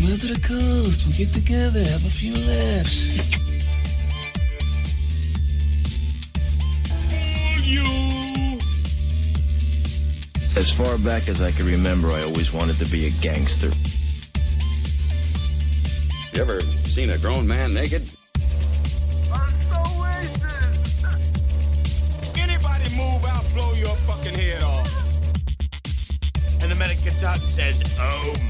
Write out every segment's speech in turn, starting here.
Come to the coast, we'll get together, have a few laughs. As far back as I can remember, I always wanted to be a gangster. You ever seen a grown man naked? I'm so racist. Anybody move, I'll blow your fucking head off. And the medical doctor says, Oh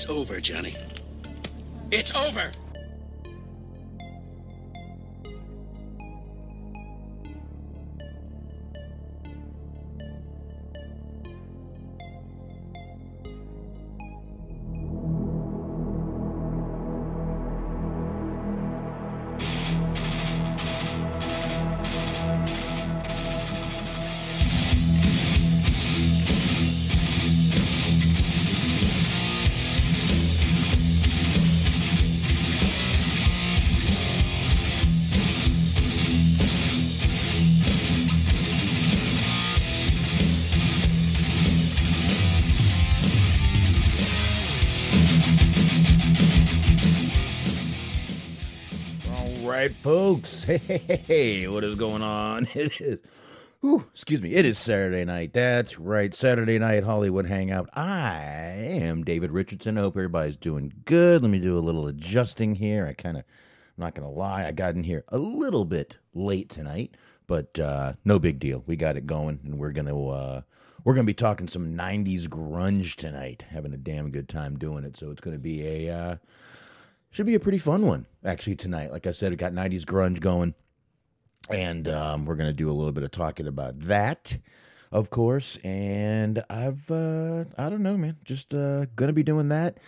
It's over, Johnny. It's over! Hey, what is going on? It is, whew, excuse me. It is Saturday night. That's right, Saturday night Hollywood Hangout. I am David Richardson. I hope everybody's doing good. Let me do a little adjusting here. I kind of, I'm not gonna lie, I got in here a little bit late tonight, but uh, no big deal. We got it going, and we're gonna, uh, we're gonna be talking some '90s grunge tonight. Having a damn good time doing it. So it's gonna be a. Uh, should be a pretty fun one actually tonight. Like I said, we got '90s grunge going, and um, we're gonna do a little bit of talking about that, of course. And I've uh, I don't know, man, just uh, gonna be doing that.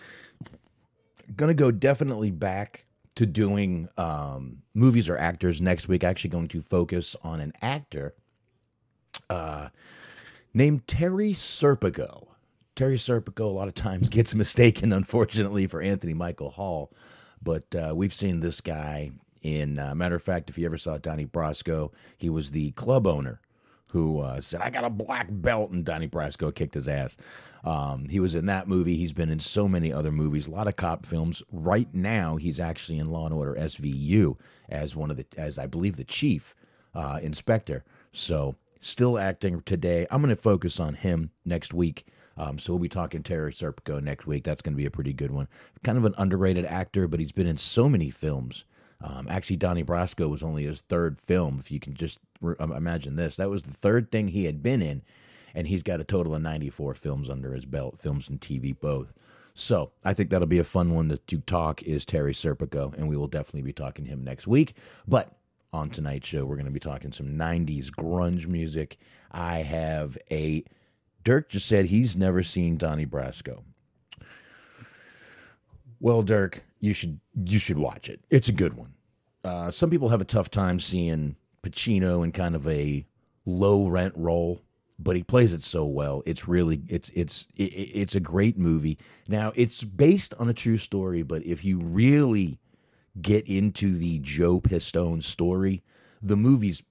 Gonna go definitely back to doing um, movies or actors next week. Actually, going to focus on an actor uh, named Terry Serpico. Terry Serpico a lot of times gets mistaken, unfortunately, for Anthony Michael Hall. But uh, we've seen this guy in, uh, matter of fact, if you ever saw Donnie Brasco, he was the club owner who uh, said, I got a black belt, and Donnie Brasco kicked his ass. Um, he was in that movie. He's been in so many other movies, a lot of cop films. Right now, he's actually in Law and Order SVU as one of the, as I believe, the chief uh, inspector. So still acting today. I'm going to focus on him next week. Um, so we'll be talking Terry Serpico next week. That's going to be a pretty good one. Kind of an underrated actor, but he's been in so many films. Um, actually, Donnie Brasco was only his third film. If you can just re- um, imagine this, that was the third thing he had been in, and he's got a total of 94 films under his belt, films and TV both. So I think that'll be a fun one to, to talk. Is Terry Serpico, and we will definitely be talking him next week. But on tonight's show, we're going to be talking some 90s grunge music. I have a Dirk just said he's never seen Donnie Brasco. Well, Dirk, you should you should watch it. It's a good one. Uh, some people have a tough time seeing Pacino in kind of a low rent role, but he plays it so well. It's really it's it's it, it's a great movie. Now it's based on a true story, but if you really get into the Joe Pistone story, the movie's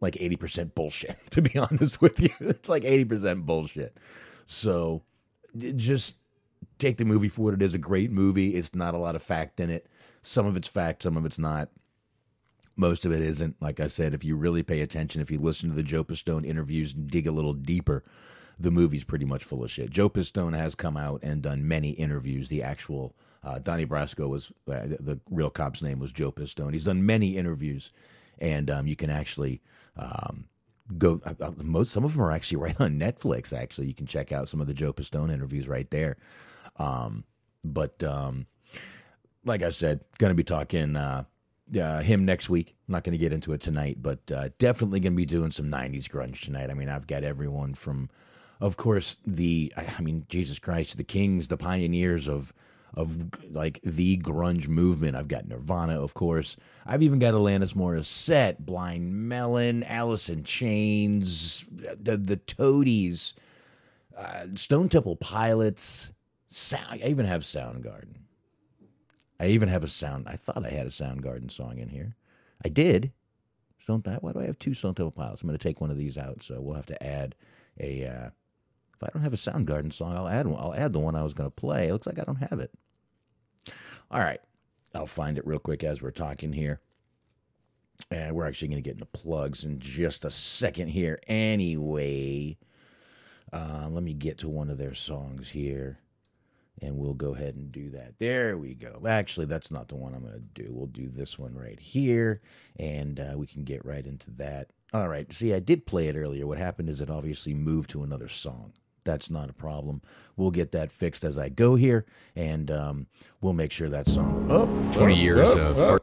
like 80% bullshit, to be honest with you. It's like 80% bullshit. So just take the movie for what it is a great movie. It's not a lot of fact in it. Some of it's fact, some of it's not. Most of it isn't. Like I said, if you really pay attention, if you listen to the Joe Pistone interviews and dig a little deeper, the movie's pretty much full of shit. Joe Pistone has come out and done many interviews. The actual uh, Donnie Brasco was uh, the, real cop's name was Joe Pistone. He's done many interviews, and um, you can actually um, go. Uh, uh, most some of them are actually right on Netflix. Actually, you can check out some of the Joe Pistone interviews right there. Um, but um, like I said, going to be talking uh, uh, him next week. I'm not going to get into it tonight, but uh, definitely going to be doing some '90s grunge tonight. I mean, I've got everyone from, of course, the I mean, Jesus Christ, the Kings, the pioneers of of like the grunge movement. I've got Nirvana, of course. I've even got Alanis Morissette, Blind Melon, Alice in Chains, the, the Toadies, uh, Stone Temple Pilots. Sound, I even have Soundgarden. I even have a sound. I thought I had a Soundgarden song in here. I did. Stone. Why do I have two Stone Temple Pilots? I'm going to take one of these out, so we'll have to add a. Uh, if I don't have a Soundgarden song, I'll add one. I'll add the one I was going to play. It looks like I don't have it. All right, I'll find it real quick as we're talking here. And we're actually going to get into plugs in just a second here. Anyway, uh, let me get to one of their songs here and we'll go ahead and do that. There we go. Actually, that's not the one I'm going to do. We'll do this one right here, and uh, we can get right into that. All right. See, I did play it earlier. What happened is it obviously moved to another song. That's not a problem. We'll get that fixed as I go here, and um, we'll make sure that song. Oh, 20 oh, years oh, of. oh.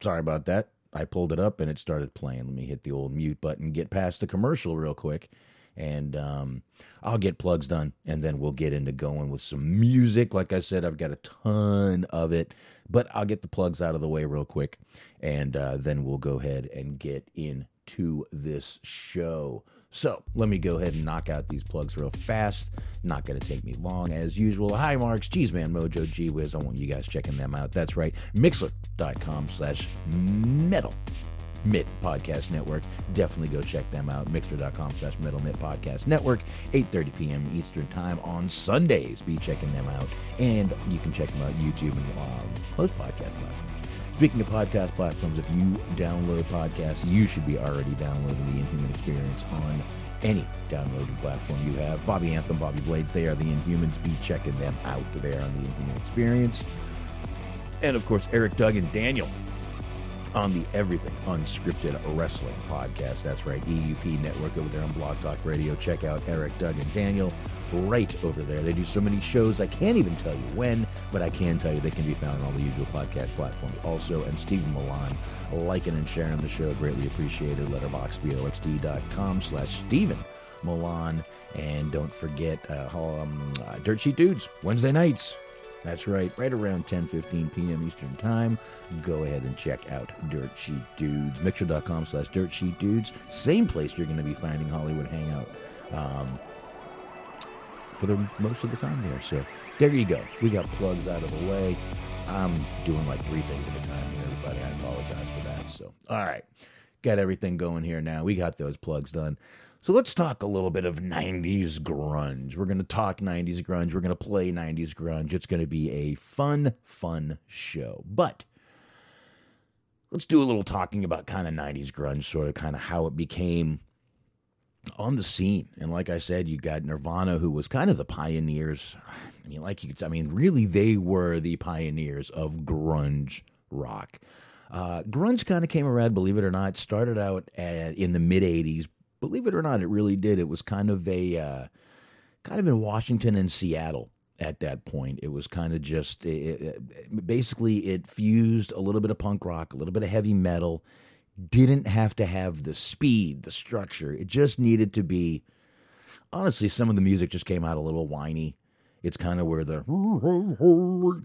Sorry about that. I pulled it up and it started playing. Let me hit the old mute button, get past the commercial real quick, and um, I'll get plugs done, and then we'll get into going with some music. Like I said, I've got a ton of it, but I'll get the plugs out of the way real quick, and uh, then we'll go ahead and get into this show. So let me go ahead and knock out these plugs real fast. Not going to take me long as usual. Hi, Marks, Cheeseman, Mojo, G Wiz. I want you guys checking them out. That's right. Mixer.com slash metal Mitt Podcast Network. Definitely go check them out. Mixer.com slash Metal Mitt Podcast Network, 8.30 p.m. Eastern Time on Sundays. Be checking them out. And you can check them out YouTube and um, most podcast platforms. Speaking of podcast platforms, if you download podcasts, you should be already downloading the Inhuman Experience on any downloading platform you have. Bobby Anthem, Bobby Blades, they are the Inhumans. Be checking them out there on the Inhuman Experience. And of course, Eric, Doug, and Daniel on the Everything Unscripted Wrestling podcast. That's right, EUP Network over there on Blog Talk Radio. Check out Eric, Doug, and Daniel right over there. They do so many shows, I can't even tell you when, but I can tell you they can be found on all the usual podcast platforms also. And Stephen Milan, liking and sharing the show, greatly appreciated. Letterboxd.com slash Stephen Milan. And don't forget, uh, um, uh, Dirt Sheet Dudes, Wednesday nights. That's right, right around 10 15 p.m. Eastern Time. Go ahead and check out Dirt Sheet Dudes. Mixer.com slash Dirt Sheet Dudes. Same place you're going to be finding Hollywood Hangout um, for the most of the time there. So there you go. We got plugs out of the way. I'm doing like three things at a time here, everybody. I apologize for that. So, all right. Got everything going here now. We got those plugs done. So let's talk a little bit of 90s grunge. We're going to talk 90s grunge. We're going to play 90s grunge. It's going to be a fun, fun show. But let's do a little talking about kind of 90s grunge, sort of kind of how it became on the scene. And like I said, you got Nirvana, who was kind of the pioneers. I mean, like you could, I mean, really, they were the pioneers of grunge rock. Uh, grunge kind of came around, believe it or not, started out at, in the mid 80s, believe it or not, it really did. It was kind of a uh, kind of in Washington and Seattle at that point. It was kind of just it, it, basically it fused a little bit of punk rock, a little bit of heavy metal. Didn't have to have the speed, the structure. It just needed to be. Honestly, some of the music just came out a little whiny. It's kind of where the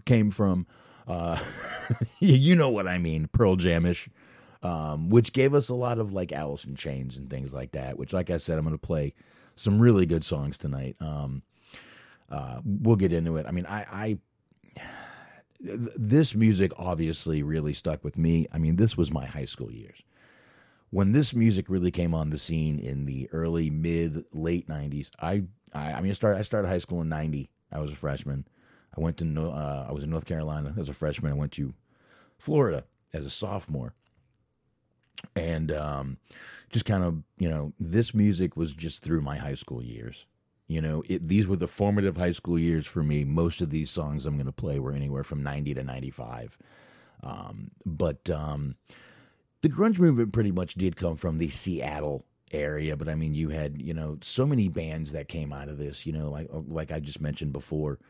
came from. Uh, you know what I mean, Pearl Jamish. um, which gave us a lot of like Alice in Chains and things like that. Which, like I said, I'm going to play some really good songs tonight. Um, uh, we'll get into it. I mean, I, I this music obviously really stuck with me. I mean, this was my high school years. When this music really came on the scene in the early, mid, late '90s, I, I, I mean, I started, I started high school in '90. I was a freshman. I went to, uh, I was in North Carolina as a freshman. I went to Florida as a sophomore, and um, just kind of, you know, this music was just through my high school years. You know, it, these were the formative high school years for me. Most of these songs I'm going to play were anywhere from 90 to 95. Um, but um, the grunge movement pretty much did come from the Seattle area. But I mean, you had, you know, so many bands that came out of this, you know, like, like I just mentioned before.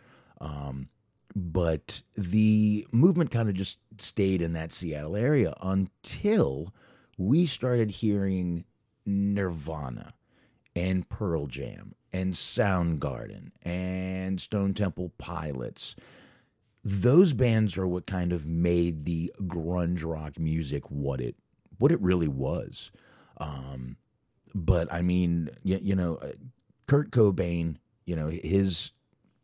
Um, but the movement kind of just stayed in that Seattle area until we started hearing Nirvana and Pearl Jam and Soundgarden and Stone Temple Pilots. Those bands are what kind of made the grunge rock music what it what it really was. Um, but I mean, you, you know, uh, Kurt Cobain, you know, his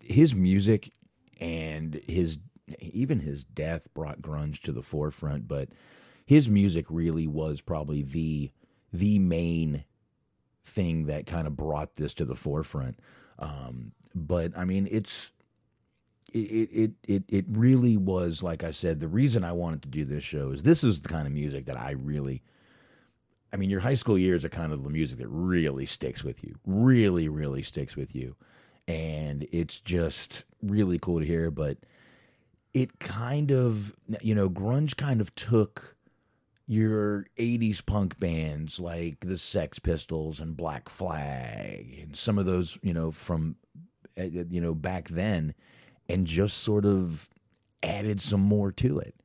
his music and his even his death brought grunge to the forefront, but his music really was probably the the main thing that kind of brought this to the forefront. Um, but I mean, it's it, it it it really was like I said. The reason I wanted to do this show is this is the kind of music that I really. I mean, your high school years are kind of the music that really sticks with you, really, really sticks with you, and it's just really cool to hear. But it kind of, you know, grunge kind of took your 80s punk bands like the Sex Pistols and Black Flag and some of those, you know, from eh, eh, you know back then and just sort of added some more to it.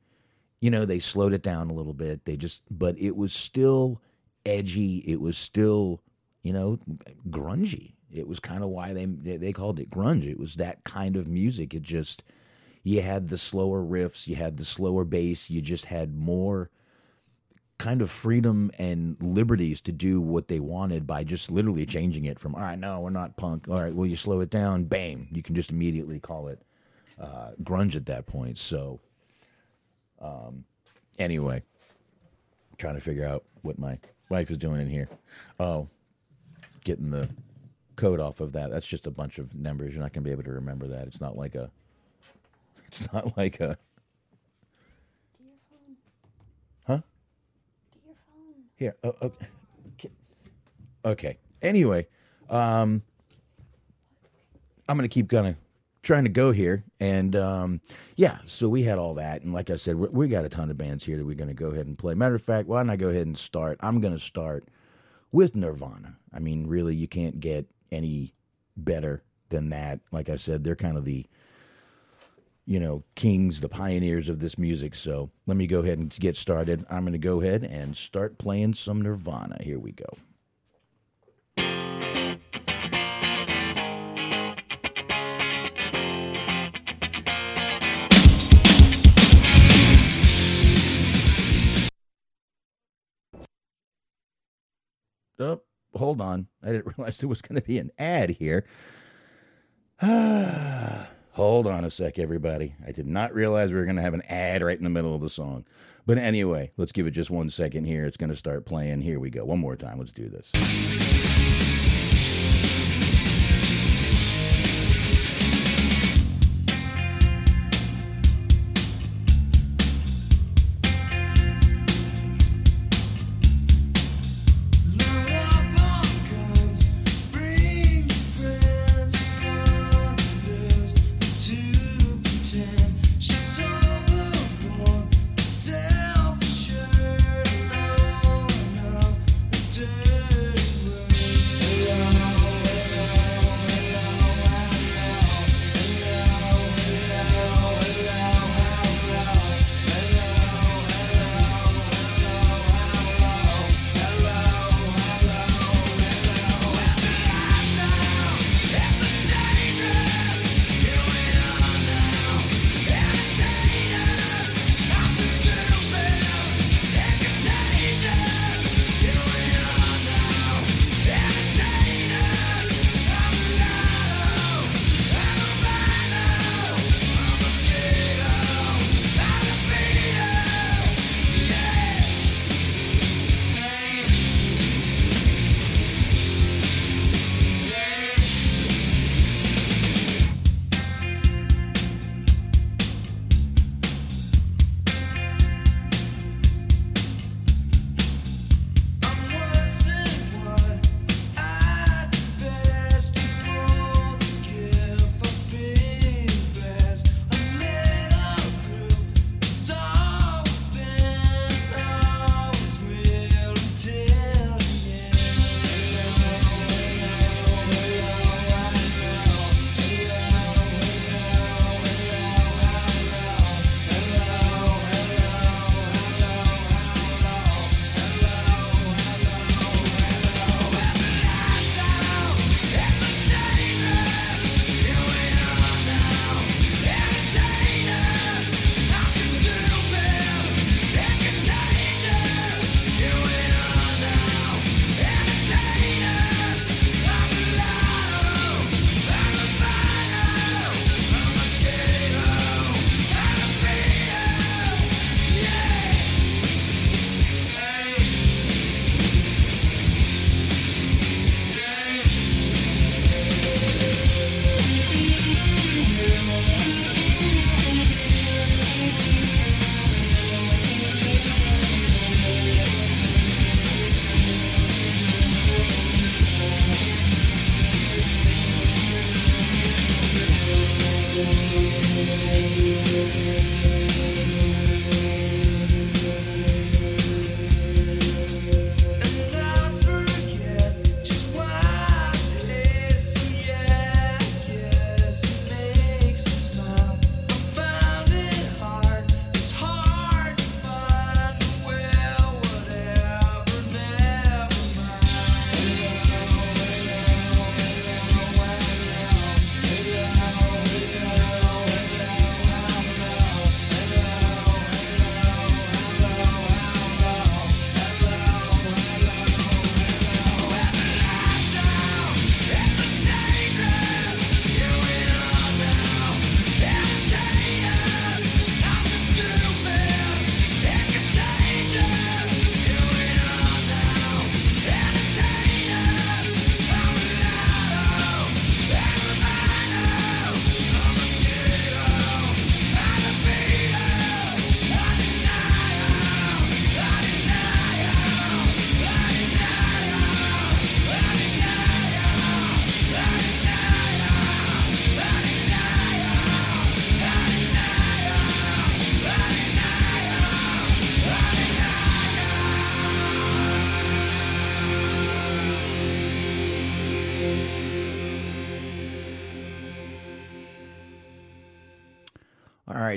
You know, they slowed it down a little bit. They just but it was still edgy. It was still, you know, grungy. It was kind of why they they called it grunge. It was that kind of music. It just you had the slower riffs, you had the slower bass, you just had more kind of freedom and liberties to do what they wanted by just literally changing it from all right no we're not punk. All right well you slow it down? Bang. You can just immediately call it uh, grunge at that point. So um, anyway trying to figure out what my wife is doing in here. Oh getting the code off of that. That's just a bunch of numbers. You're not going to be able to remember that. It's not like a it's not like a Here. Okay. okay. Anyway, um, I'm going to keep of trying to go here. And um, yeah, so we had all that. And like I said, we, we got a ton of bands here that we're going to go ahead and play. Matter of fact, why don't I go ahead and start? I'm going to start with Nirvana. I mean, really, you can't get any better than that. Like I said, they're kind of the you know, kings, the pioneers of this music. So let me go ahead and get started. I'm going to go ahead and start playing some Nirvana. Here we go. Oh, hold on. I didn't realize there was going to be an ad here. Ah. Hold on a sec, everybody. I did not realize we were going to have an ad right in the middle of the song. But anyway, let's give it just one second here. It's going to start playing. Here we go. One more time. Let's do this.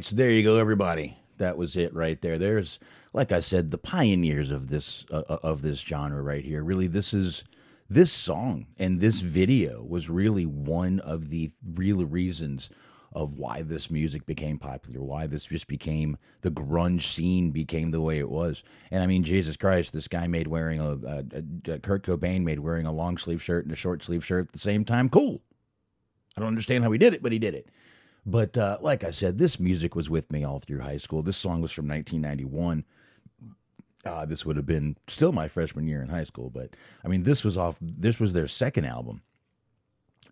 So there you go, everybody. That was it right there. There's, like I said, the pioneers of this uh, uh, of this genre right here. Really, this is this song and this video was really one of the real reasons of why this music became popular, why this just became the grunge scene became the way it was. And I mean, Jesus Christ, this guy made wearing a, a, a Kurt Cobain made wearing a long sleeve shirt and a short sleeve shirt at the same time. Cool. I don't understand how he did it, but he did it. But uh, like I said, this music was with me all through high school. This song was from 1991. Uh, this would have been still my freshman year in high school, but I mean, this was off. This was their second album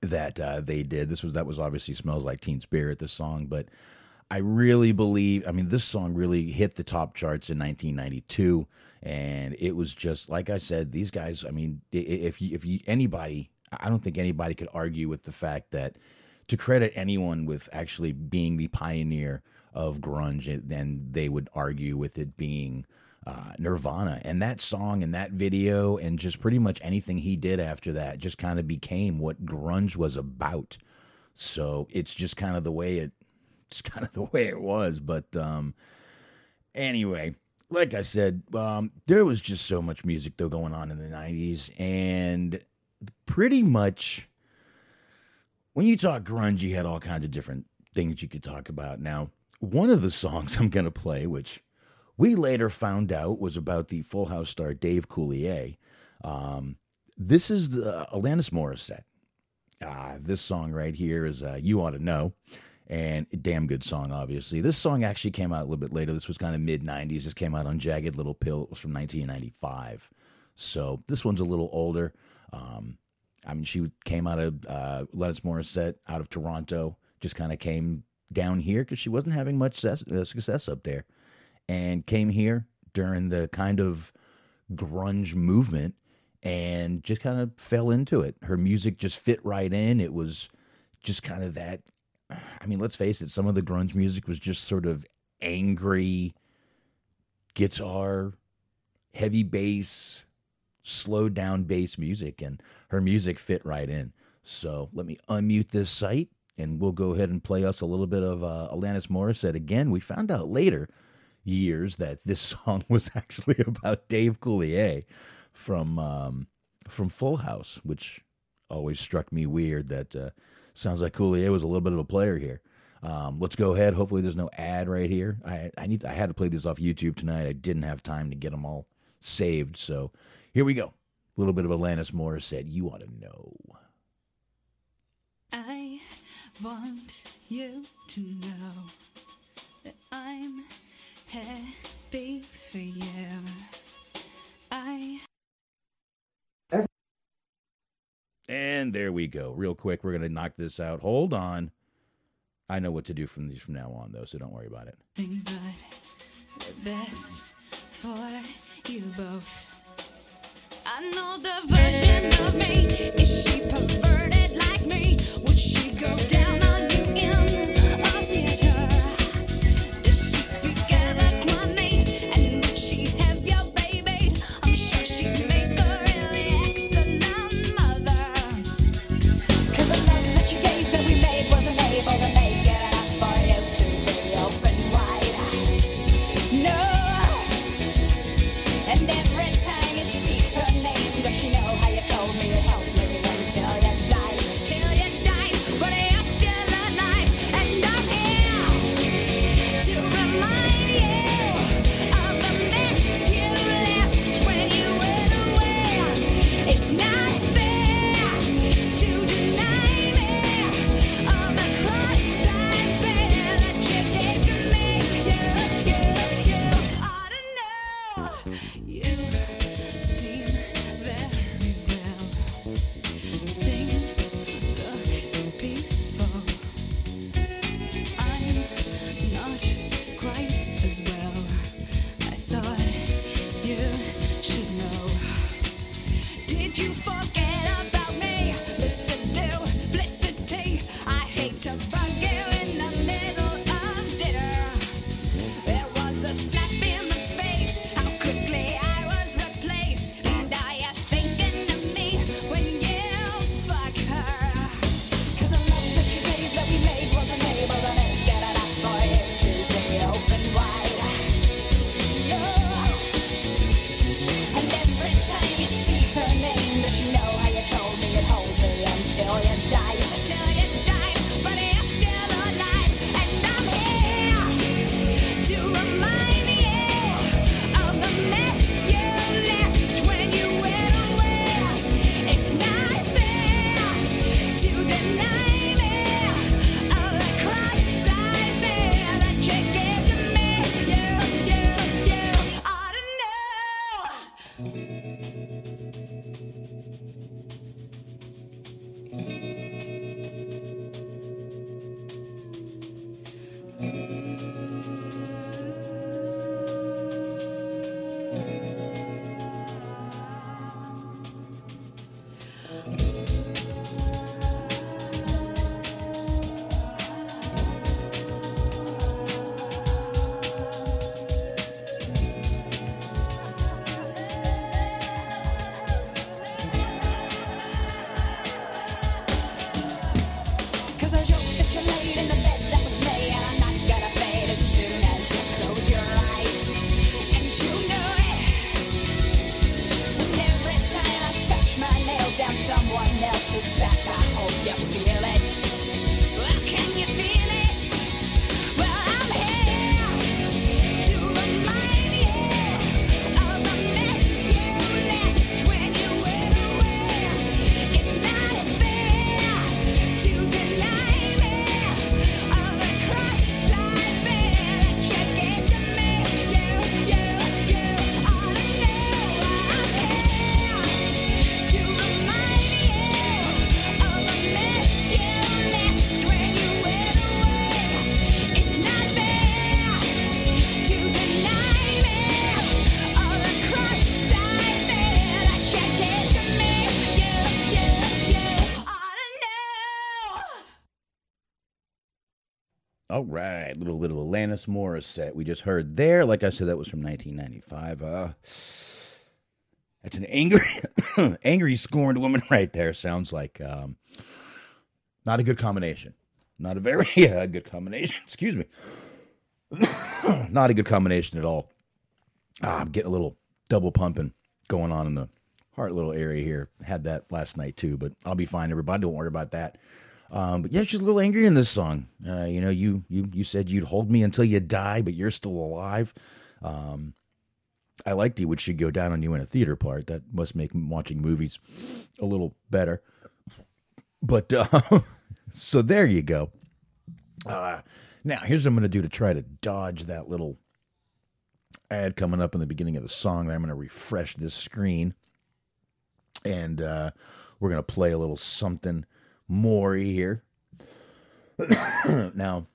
that uh, they did. This was that was obviously "Smells Like Teen Spirit." The song, but I really believe. I mean, this song really hit the top charts in 1992, and it was just like I said. These guys. I mean, if you, if you, anybody, I don't think anybody could argue with the fact that to credit anyone with actually being the pioneer of grunge, then they would argue with it being uh, Nirvana. And that song and that video and just pretty much anything he did after that just kind of became what grunge was about. So it's just kind of the way it, it's kind of the way it was. But um, anyway, like I said, um, there was just so much music though going on in the '90s, and pretty much when you talk grunge, you had all kinds of different things you could talk about. Now, one of the songs I'm going to play, which we later found out was about the Full House star Dave Coulier. Um, this is the Alanis Morissette. Uh, this song right here is uh, You Ought to Know. And damn good song, obviously. This song actually came out a little bit later. This was kind of mid 90s. This came out on Jagged Little Pill. It was from 1995. So this one's a little older. Um, I mean, she came out of uh, Alanis Morissette out of Toronto, just kind of came down here because she wasn't having much uh, success up there and came here during the kind of grunge movement and just kind of fell into it. Her music just fit right in. It was just kind of that. I mean, let's face it, some of the grunge music was just sort of angry guitar, heavy bass, slowed down bass music, and her music fit right in. So let me unmute this site and we'll go ahead and play us a little bit of uh, Alanis Morissette again. We found out later years that this song was actually about Dave Coulier from um, from Full House, which always struck me weird. That uh, sounds like Coulier was a little bit of a player here. Um, let's go ahead. Hopefully, there's no ad right here. I I need I had to play these off YouTube tonight. I didn't have time to get them all saved, so here we go. A little bit of Alanis Morissette. You ought to know. I want you to know that I'm happy for you. I. And there we go. Real quick, we're gonna knock this out. Hold on. I know what to do from these from now on, though, so don't worry about it. But the best for you both. Like me? Would she go down All right, a little bit of Alanis Morissette we just heard there. Like I said, that was from 1995. Uh, that's an angry, angry, scorned woman right there. Sounds like um, not a good combination. Not a very yeah, good combination. Excuse me. not a good combination at all. Ah, I'm getting a little double pumping going on in the heart little area here. Had that last night too, but I'll be fine. Everybody, don't worry about that. Um, but yeah, she's a little angry in this song. Uh, you know, you you you said you'd hold me until you die, but you're still alive. Um, I like the "Would She Go Down on You" in a theater part. That must make watching movies a little better. But uh, so there you go. Uh, now here's what I'm going to do to try to dodge that little ad coming up in the beginning of the song. I'm going to refresh this screen, and uh, we're going to play a little something more here. now,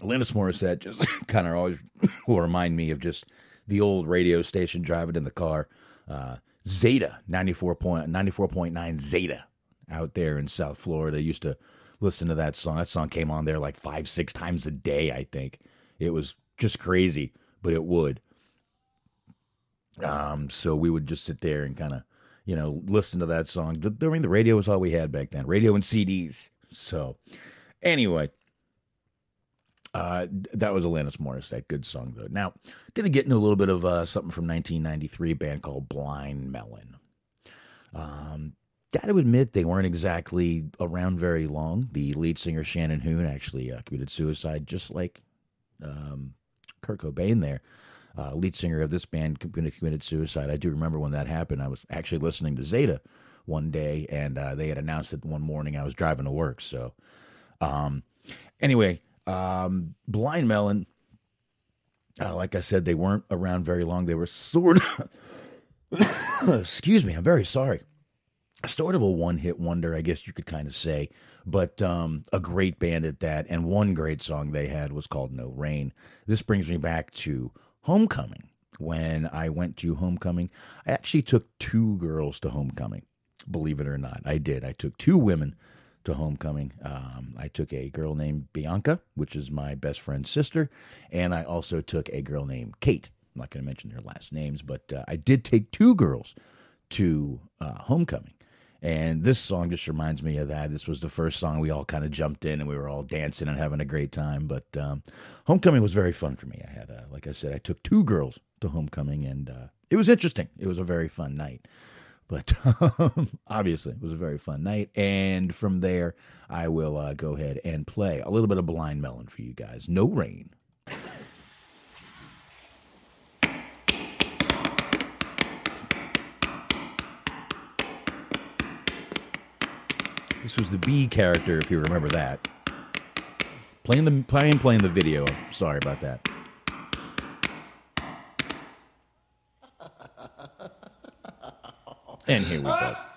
Alanis Morissette just kind of always will remind me of just the old radio station driving in the car. Uh, Zeta 94.9 Zeta out there in South Florida. used to listen to that song. That song came on there like five, six times a day, I think. It was just crazy, but it would. Um, so we would just sit there and kind of, you know, listen to that song. I mean, the radio was all we had back then, radio and CDs. So, anyway, uh, that was Alanis Morissette. Good song, though. Now, going to get into a little bit of uh, something from 1993, a band called Blind Melon. Um, gotta admit, they weren't exactly around very long. The lead singer, Shannon Hoon, actually uh, committed suicide, just like um, Kurt Cobain there. Uh, lead singer of this band committed suicide. I do remember when that happened. I was actually listening to Zeta one day, and uh, they had announced it one morning. I was driving to work. So, um, anyway, um, Blind Melon, uh, like I said, they weren't around very long. They were sort of, excuse me, I'm very sorry. Sort of a one hit wonder, I guess you could kind of say, but um, a great band at that. And one great song they had was called No Rain. This brings me back to Homecoming. When I went to Homecoming, I actually took two girls to Homecoming, believe it or not. I did. I took two women to homecoming. Um, I took a girl named Bianca, which is my best friend's sister, and I also took a girl named Kate. I'm not going to mention their last names, but uh, I did take two girls to uh, homecoming. And this song just reminds me of that. This was the first song we all kind of jumped in and we were all dancing and having a great time. But um, homecoming was very fun for me. I had, a, like I said, I took two girls to homecoming and uh, it was interesting. It was a very fun night. But um, obviously, it was a very fun night. And from there, I will uh, go ahead and play a little bit of Blind Melon for you guys. No rain. This was the Bee character, if you remember that. Playing the playing playing the video. Sorry about that. And here we go.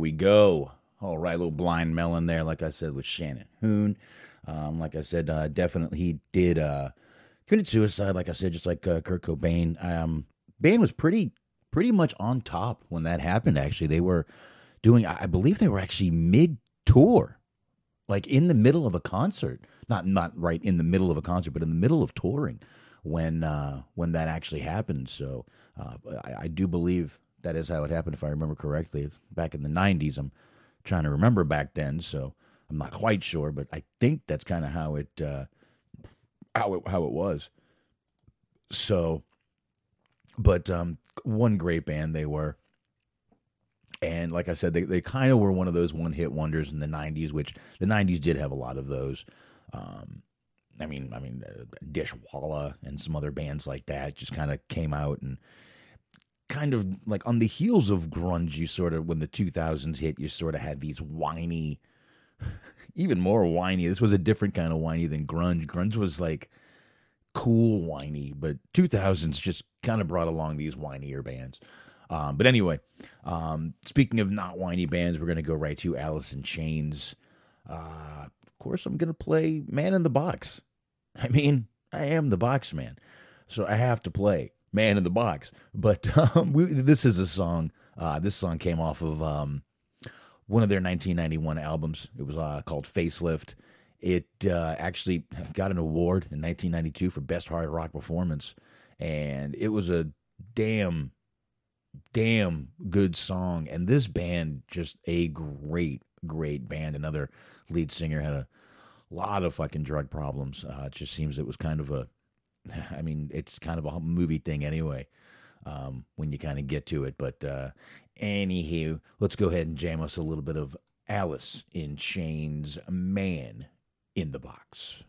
we go. All right, little blind melon there, like I said, with Shannon Hoon. Um, like I said, uh, definitely he did uh, committed suicide. Like I said, just like uh, Kurt Cobain. Um, band was pretty pretty much on top when that happened. Actually, they were doing. I believe they were actually mid tour, like in the middle of a concert. Not not right in the middle of a concert, but in the middle of touring when uh, when that actually happened. So uh, I, I do believe that is how it happened, if I remember correctly. It's back in the '90s. I'm trying to remember back then, so I'm not quite sure, but I think that's kind of how it uh, how it how it was. So, but um, one great band they were. And like I said, they, they kind of were one of those one hit wonders in the '90s, which the '90s did have a lot of those. Um, I mean, I mean, uh, Dishwalla and some other bands like that just kind of came out and kind of like on the heels of grunge. You sort of when the 2000s hit, you sort of had these whiny, even more whiny. This was a different kind of whiny than grunge. Grunge was like cool whiny, but 2000s just kind of brought along these whinier bands. Um, but anyway, um, speaking of not whiny bands, we're going to go right to Alice in Chains. Uh, of course, I'm going to play Man in the Box. I mean, I am the box man, so I have to play Man in the Box. But um, we, this is a song. Uh, this song came off of um, one of their 1991 albums. It was uh, called Facelift. It uh, actually got an award in 1992 for Best Hard Rock Performance, and it was a damn, damn good song. And this band, just a great, great band. Another lead singer had a lot of fucking drug problems. Uh, it just seems it was kind of a, I mean, it's kind of a movie thing anyway. Um, when you kind of get to it, but uh, anywho, let's go ahead and jam us a little bit of Alice in Chains, Man in the Box.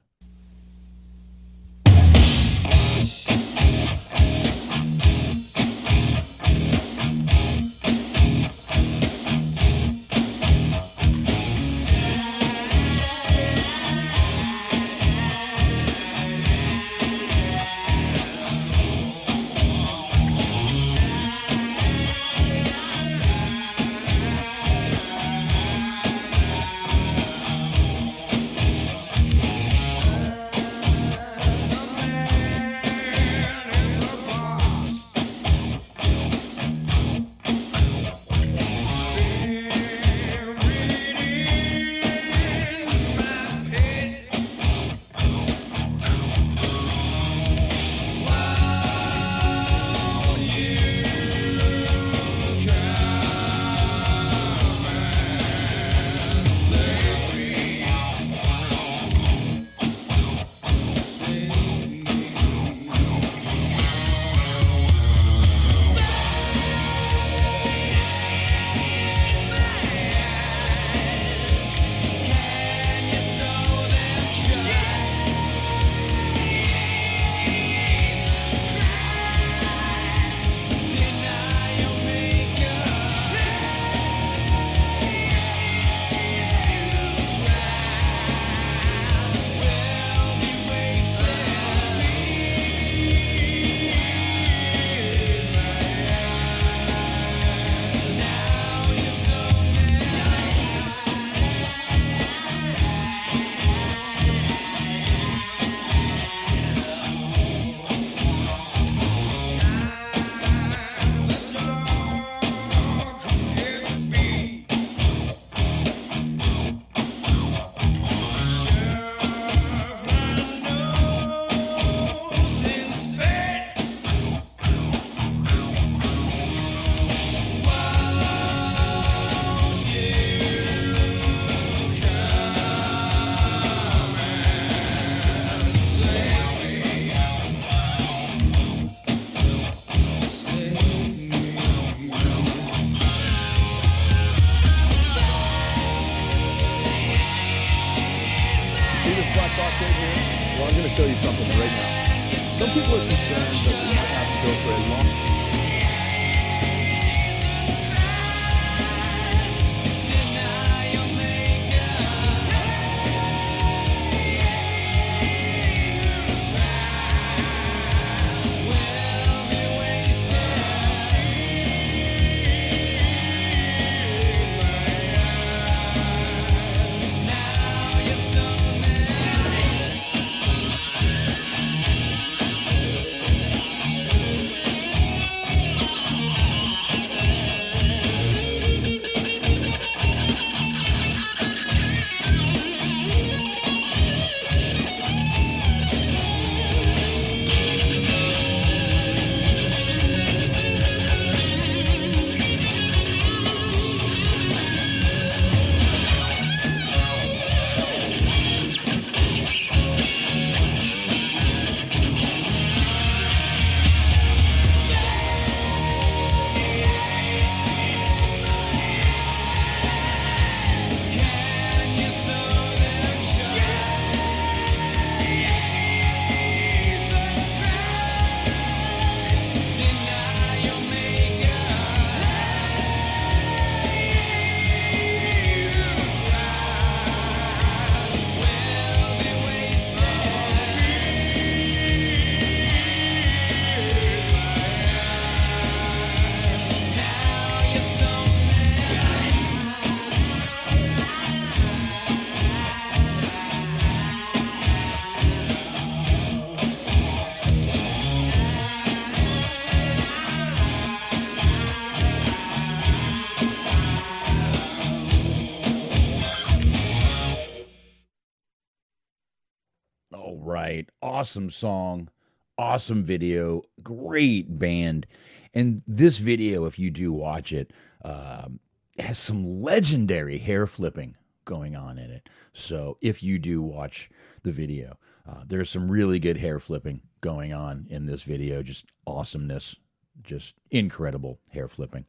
Awesome song. Awesome video. Great band. And this video, if you do watch it, um, has some legendary hair flipping going on in it. So if you do watch the video, uh, there's some really good hair flipping going on in this video. Just awesomeness. Just incredible hair flipping.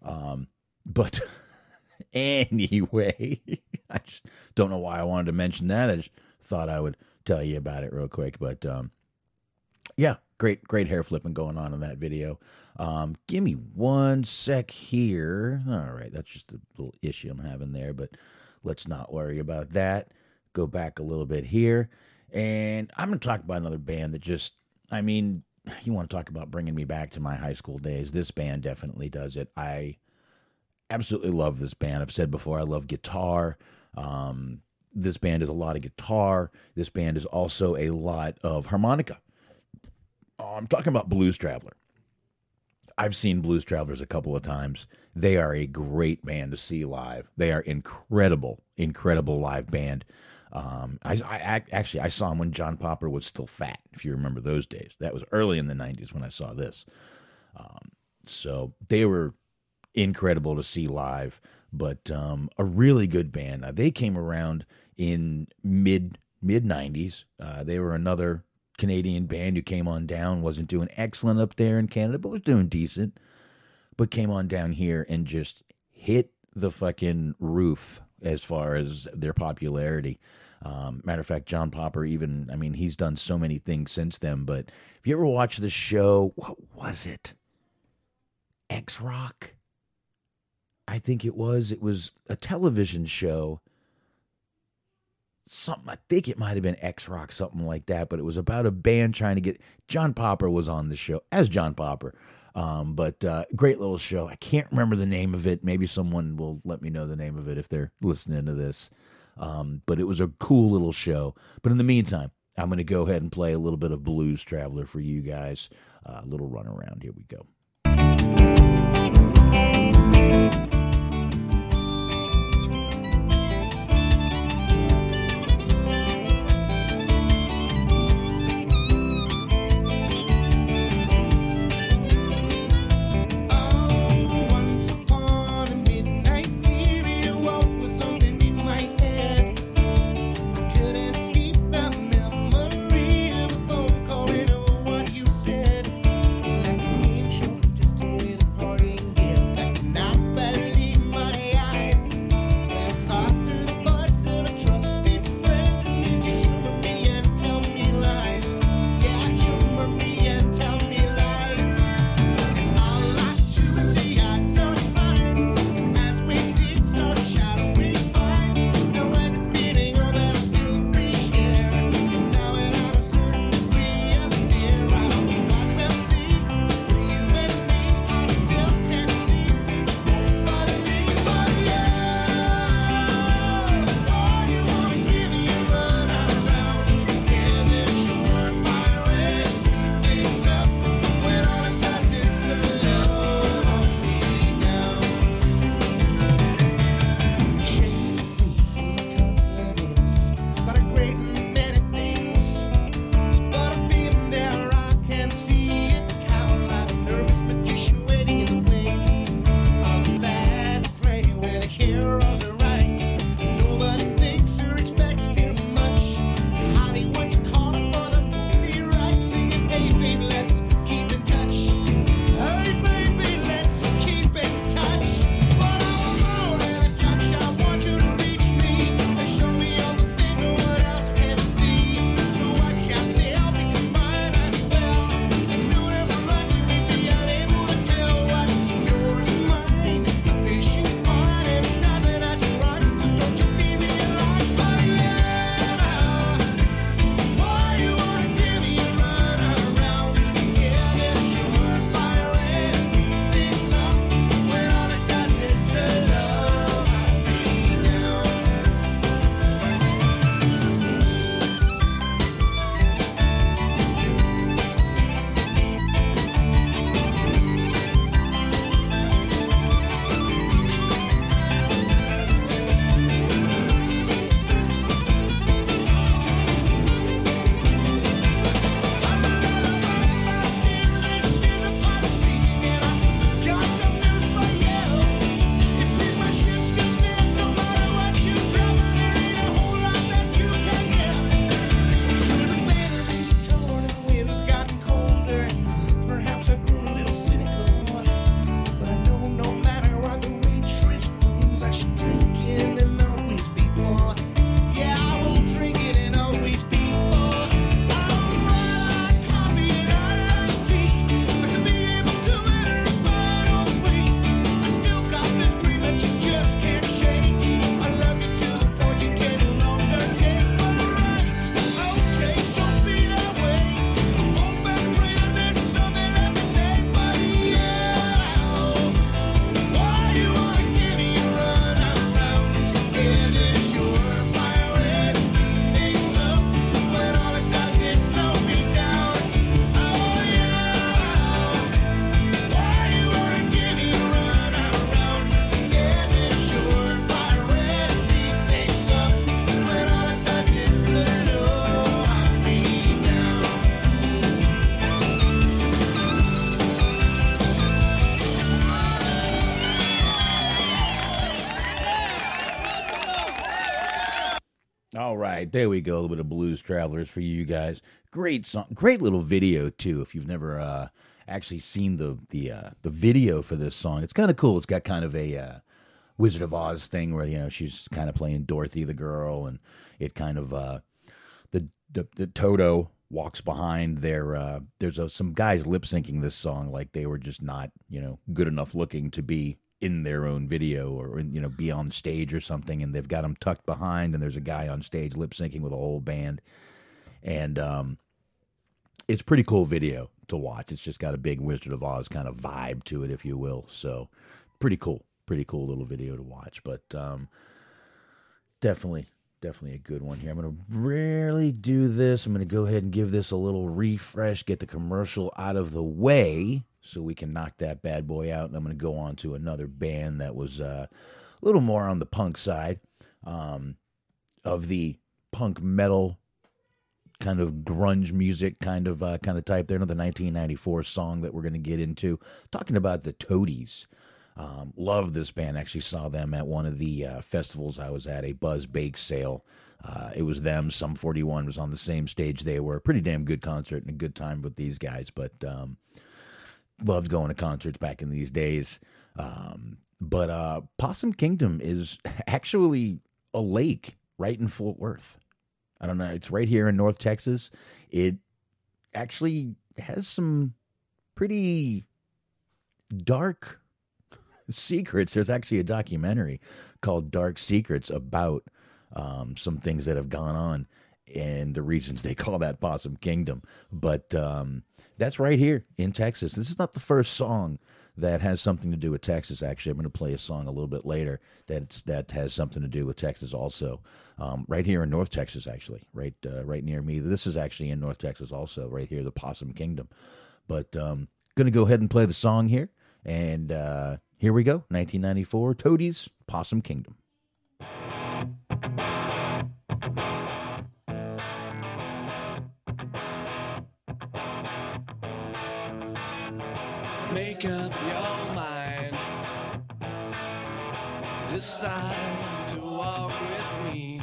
Um, but anyway, I just don't know why I wanted to mention that. I just thought I would tell you about it real quick. But um, yeah, great, great hair flipping going on in that video. Um, give me one sec here. All right, that's just a little issue I'm having there, but let's not worry about that. Go back a little bit here. And I'm to talk about another band that just, I mean, you want to talk about bringing me back to my high school days. This band definitely does it. I absolutely love this band. I've said before, I love guitar. Um, this band is a lot of guitar. This band is also a lot of harmonica. Oh, I'm talking about Blues Traveler. I've seen Blues Travelers a couple of times. They are a great band to see live. They are incredible, incredible live band. Um, I, I ac- actually I saw them when John Popper was still fat. If you remember those days, that was early in the '90s when I saw this. Um, so they were incredible to see live, but um, a really good band. Uh, they came around in mid mid '90s. Uh, they were another Canadian band who came on down. wasn't doing excellent up there in Canada, but was doing decent. But came on down here and just hit the fucking roof as far as their popularity. Um, matter of fact, John Popper, even, I mean, he's done so many things since then. But if you ever watch the show, what was it? X Rock? I think it was. It was a television show. Something, I think it might have been X Rock, something like that, but it was about a band trying to get. John Popper was on the show as John Popper. Um, but uh, great little show. I can't remember the name of it. Maybe someone will let me know the name of it if they're listening to this. Um, but it was a cool little show. But in the meantime, I'm going to go ahead and play a little bit of Blues Traveler for you guys. Uh, a little run around. Here we go. Right, there we go. A little bit of Blues Travelers for you guys. Great song, great little video too. If you've never uh, actually seen the the uh, the video for this song, it's kind of cool. It's got kind of a uh, Wizard of Oz thing where you know she's kind of playing Dorothy the girl, and it kind of uh, the the, the Toto walks behind their uh, there's a, some guys lip syncing this song like they were just not you know good enough looking to be in their own video or you know be on stage or something and they've got them tucked behind and there's a guy on stage lip syncing with a whole band. And um it's pretty cool video to watch. It's just got a big wizard of oz kind of vibe to it if you will. So pretty cool pretty cool little video to watch. But um definitely definitely a good one here. I'm going to rarely do this. I'm going to go ahead and give this a little refresh get the commercial out of the way so we can knock that bad boy out. And I'm going to go on to another band that was uh, a little more on the punk side um, of the punk metal kind of grunge music kind of uh, kind of type. There, another 1994 song that we're going to get into. Talking about the Toadies. Um, love this band. Actually saw them at one of the uh, festivals I was at, a Buzz Bake Sale. Uh, it was them. Sum 41 was on the same stage they were. Pretty damn good concert and a good time with these guys. But um, loved going to concerts back in these days. Um, but uh, Possum Kingdom is actually a lake right in Fort Worth. I don't know. It's right here in North Texas. It actually has some pretty dark secrets. There's actually a documentary called Dark Secrets about um, some things that have gone on and the reasons they call that Possum Kingdom. But um, that's right here in Texas. This is not the first song that has something to do with Texas. Actually, I'm going to play a song a little bit later that's that has something to do with Texas also. Um, right here in North Texas, actually, right uh, right near me. This is actually in North Texas also, right here, the Possum Kingdom. But um, going to go ahead and play the song here, and uh, here we go. 1994, Toadies, Possum Kingdom. Make up your mind. Decide to walk with me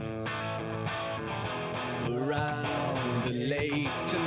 around the lake tonight.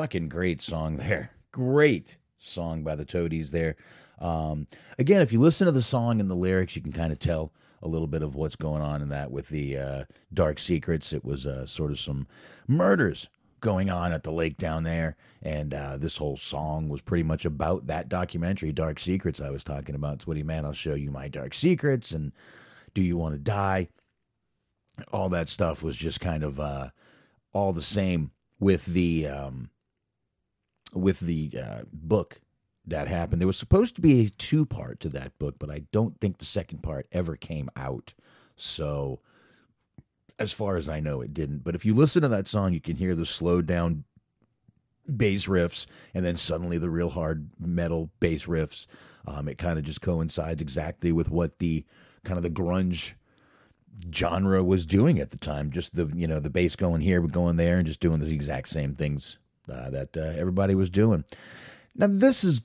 Fucking great song there. Great song by the Toadies there. Um, again, if you listen to the song and the lyrics, you can kind of tell a little bit of what's going on in that with the uh, Dark Secrets. It was uh, sort of some murders going on at the lake down there. And uh, this whole song was pretty much about that documentary, Dark Secrets, I was talking about. Woody Man, I'll show you my dark secrets. And do you want to die? All that stuff was just kind of uh, all the same with the um, with the uh, book that happened. There was supposed to be a two part to that book, but I don't think the second part ever came out. So, as far as I know, it didn't. But if you listen to that song, you can hear the slowed down bass riffs and then suddenly the real hard metal bass riffs. Um, it kind of just coincides exactly with what the kind of the grunge genre was doing at the time. Just the you know the bass going here, but going there, and just doing the exact same things uh, that uh, everybody was doing. Now this is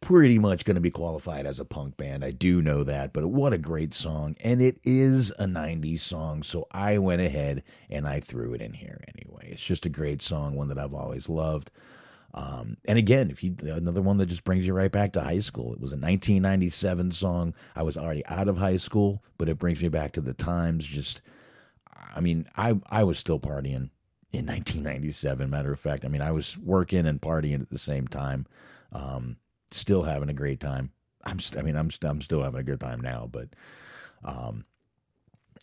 pretty much going to be qualified as a punk band. I do know that, but what a great song, and it is a '90s song. So I went ahead and I threw it in here anyway. It's just a great song, one that I've always loved. Um, and again, if you another one that just brings you right back to high school. It was a 1997 song. I was already out of high school, but it brings me back to the times. Just, I mean, I I was still partying in 1997. Matter of fact, I mean, I was working and partying at the same time. Um, still having a great time. I'm, st- I mean, I'm, st- I'm still having a good time now, but, um,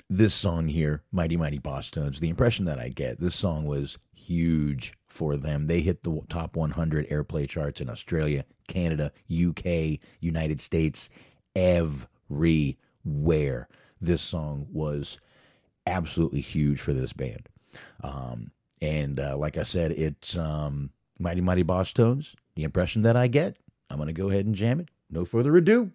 this song here, Mighty Mighty Bosstones, the impression that I get, this song was huge for them. They hit the top 100 airplay charts in Australia, Canada, UK, United States, everywhere. This song was absolutely huge for this band. Um, and uh, like I said, it's um, Mighty Mighty Bosstones. The impression that I get, I'm going to go ahead and jam it. No further ado.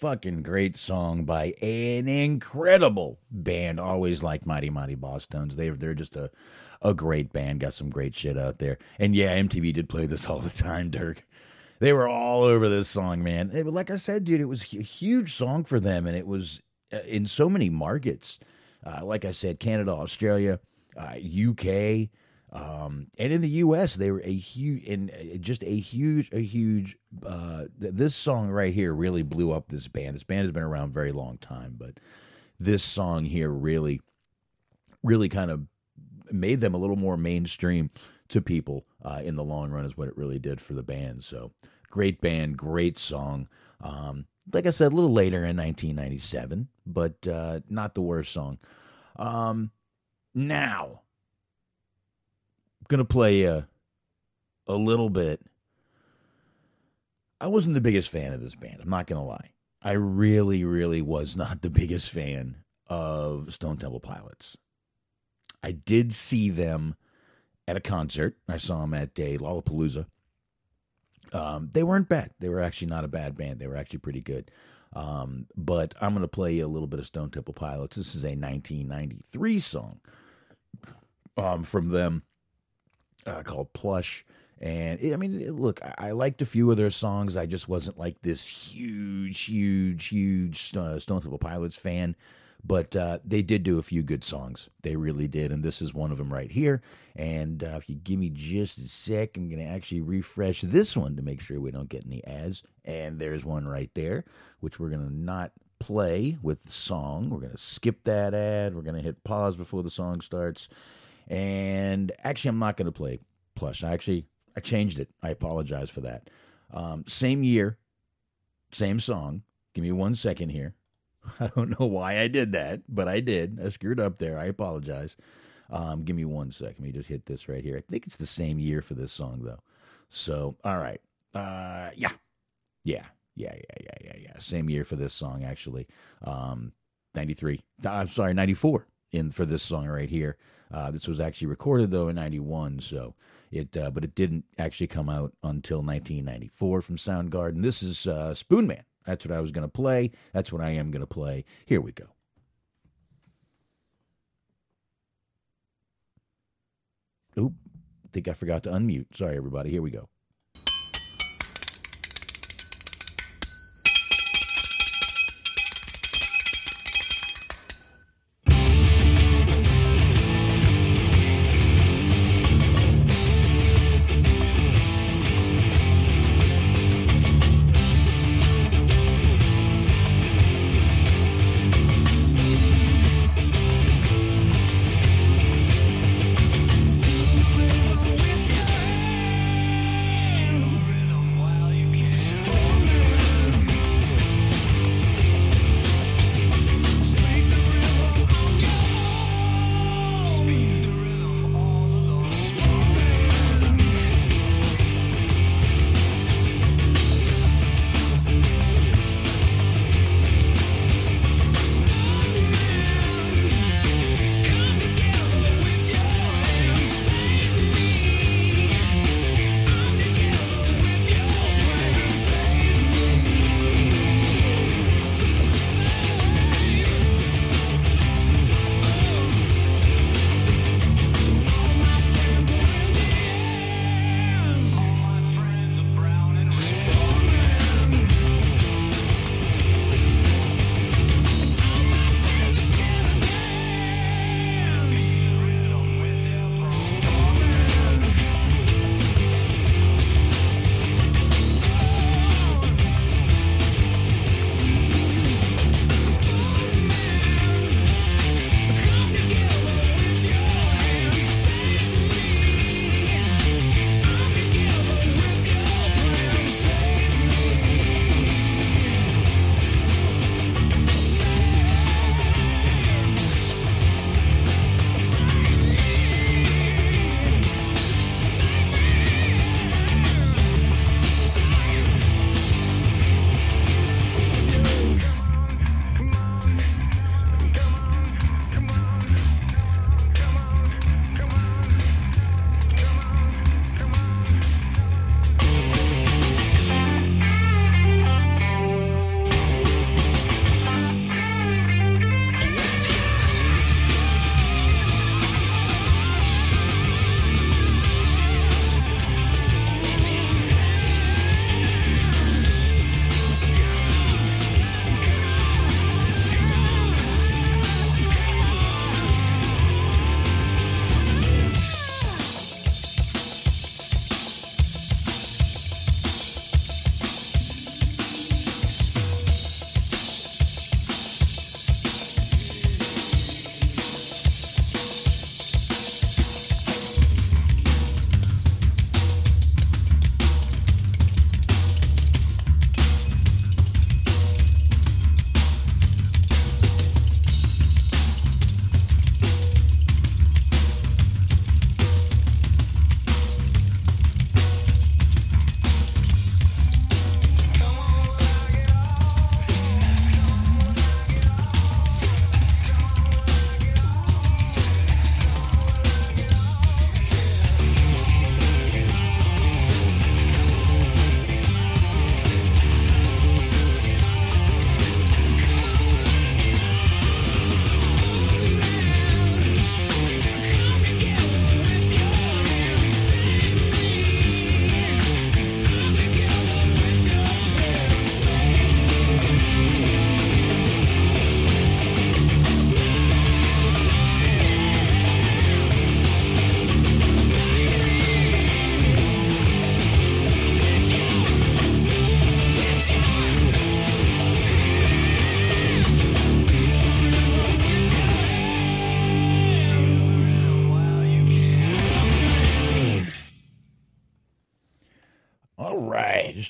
Fucking great song by an incredible band. Always like Mighty Mighty Bosstones. They they're just a a great band. Got some great shit out there. And yeah, MTV did play this all the time, Dirk. They were all over this song, man. It- like I said, dude, it was a huge song for them, and it was uh, in so many markets. Uh, like I said, Canada, Australia, uh, UK, um, and in the U.S. They were a huge, and uh, just a huge, a huge. Uh, th- this song right here really blew up this band. This band has been around a very long time, but this song here really, really kind of made them a little more mainstream to people uh, in the long run is what it really did for the band. So great band, great song. Um, like I said, a little later in 1997, but uh, not the worst song. Um, now, gonna play a a little bit. I wasn't the biggest fan of this band. I'm not gonna lie. I really, really was not the biggest fan of Stone Temple Pilots. I did see them at a concert. I saw them at a Lollapalooza. Um, they weren't bad. They were actually not a bad band. They were actually pretty good. Um, but I'm going to play a little bit of Stone Temple Pilots. This is a 1993 song um, from them uh, called Plush. And it, I mean, it- look, I, I liked a few of their songs. I just wasn't like this huge, huge, huge uh, Stone Temple Pilots fan. But uh, they did do a few good songs. They really did. And this is one of them right here. And uh, if you give me just a sec, I'm going to actually refresh this one to make sure we don't get any ads. And there's one right there, which we're going to not play with the song. We're going to skip that ad. We're going to hit pause before the song starts. And actually, I'm not going to play Plush. I actually, I changed it. I apologize for that. Um, same year, same song. Give me one second here. I don't know why I did that, but I did. I screwed up there. I apologize. Um, give me one sec. Let me just hit this right here. I think it's the same year for this song, though. So, all right. Uh, yeah. Yeah. Yeah. Yeah. Yeah. Yeah. Yeah. Same year for this song, actually. Um, 93. I'm sorry, 94 in for this song right here. Uh, this was actually recorded though in 91, so it uh, but it didn't actually come out until 1994 from Soundgarden. This is uh, Spoonman. That's what I was going to play. That's what I am going to play. Here we go. Oop, think I forgot to unmute. Sorry, everybody. Here we go.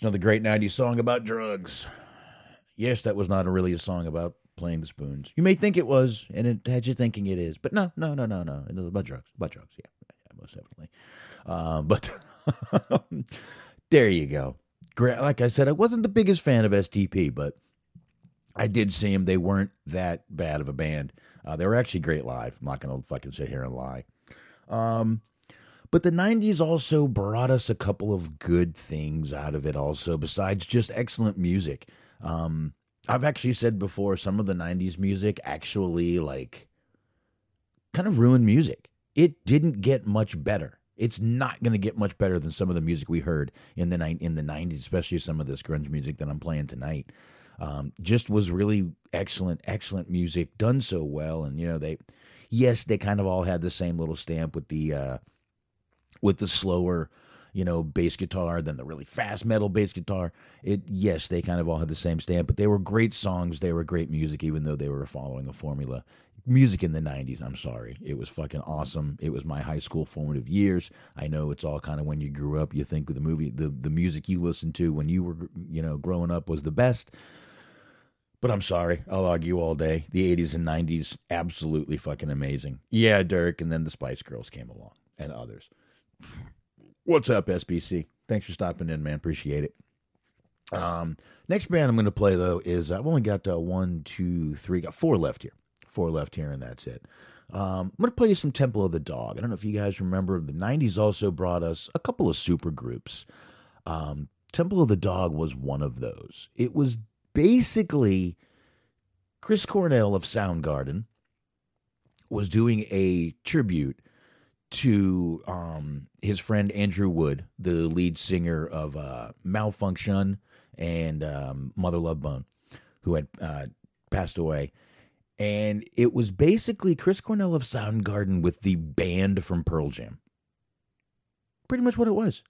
Finished another great 90s song about drugs. Yes, that was not a really a song about playing the spoons. You may think it was, and it had you thinking it is, but no, no, no, no, no. It was about drugs. About drugs, yeah, yeah most definitely. Um, but there you go. Like I said, I wasn't the biggest fan of STP, but I did see them. They weren't that bad of a band. Uh, they were actually great live. I'm not going to fucking sit here and lie. Um, but the 90s also brought us a couple of good things out of it, also, besides just excellent music. Um, I've actually said before, some of the 90s music actually, like, kind of ruined music. It didn't get much better. It's not going to get much better than some of the music we heard in the ni- in the 90s, especially some of this grunge music that I'm playing tonight. Um, just was really excellent, excellent music done so well. And, you know, they, yes, they kind of all had the same little stamp with the, uh, with the slower, you know, bass guitar than the really fast metal bass guitar. It yes, they kind of all had the same stamp, but they were great songs. They were great music, even though they were following a formula. Music in the '90s. I'm sorry, it was fucking awesome. It was my high school formative years. I know it's all kind of when you grew up, you think the movie, the the music you listened to when you were, you know, growing up was the best. But I'm sorry, I'll argue all day. The 80s and 90s, absolutely fucking amazing. Yeah, Dirk, and then the Spice Girls came along and others. What's up, SBC? Thanks for stopping in, man. Appreciate it. Um, next band I'm going to play though is I've only got uh, one, two, three, got four left here, four left here, and that's it. Um, I'm going to play you some Temple of the Dog. I don't know if you guys remember, the '90s also brought us a couple of super groups. Um, Temple of the Dog was one of those. It was basically Chris Cornell of Soundgarden was doing a tribute to um, his friend Andrew Wood, the lead singer of uh, Malfunkshun and um, Mother Love Bone, who had uh, passed away. And it was basically Chris Cornell of Soundgarden with the band from Pearl Jam. Pretty much what it was.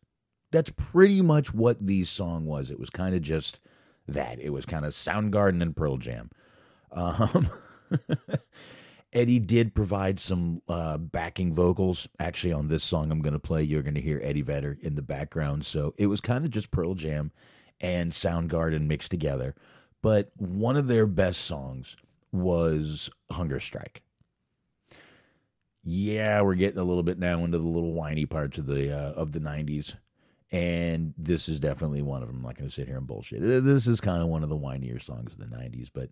That's pretty much what the song was. It was kind of just that. It was kind of Soundgarden and Pearl Jam. Um, Eddie did provide some uh, backing vocals. Actually, on this song I'm going to play, you're going to hear Eddie Vedder in the background. So it was kind of just Pearl Jam and Soundgarden mixed together. But one of their best songs was Hunger Strike. Yeah, we're getting a little bit now into the little whiny parts of the uh, of the '90s, and this is definitely one of them. I'm not going to sit here and bullshit. This is kind of one of the whinier songs of the '90s, but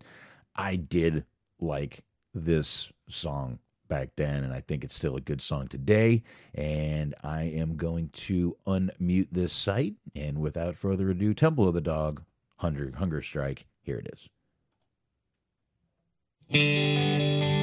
I did like this song back then, and I think it's still a good song today. And I am going to unmute this site, and without further ado, Temple of the Dog, Hunger, Hunger Strike. Here it is.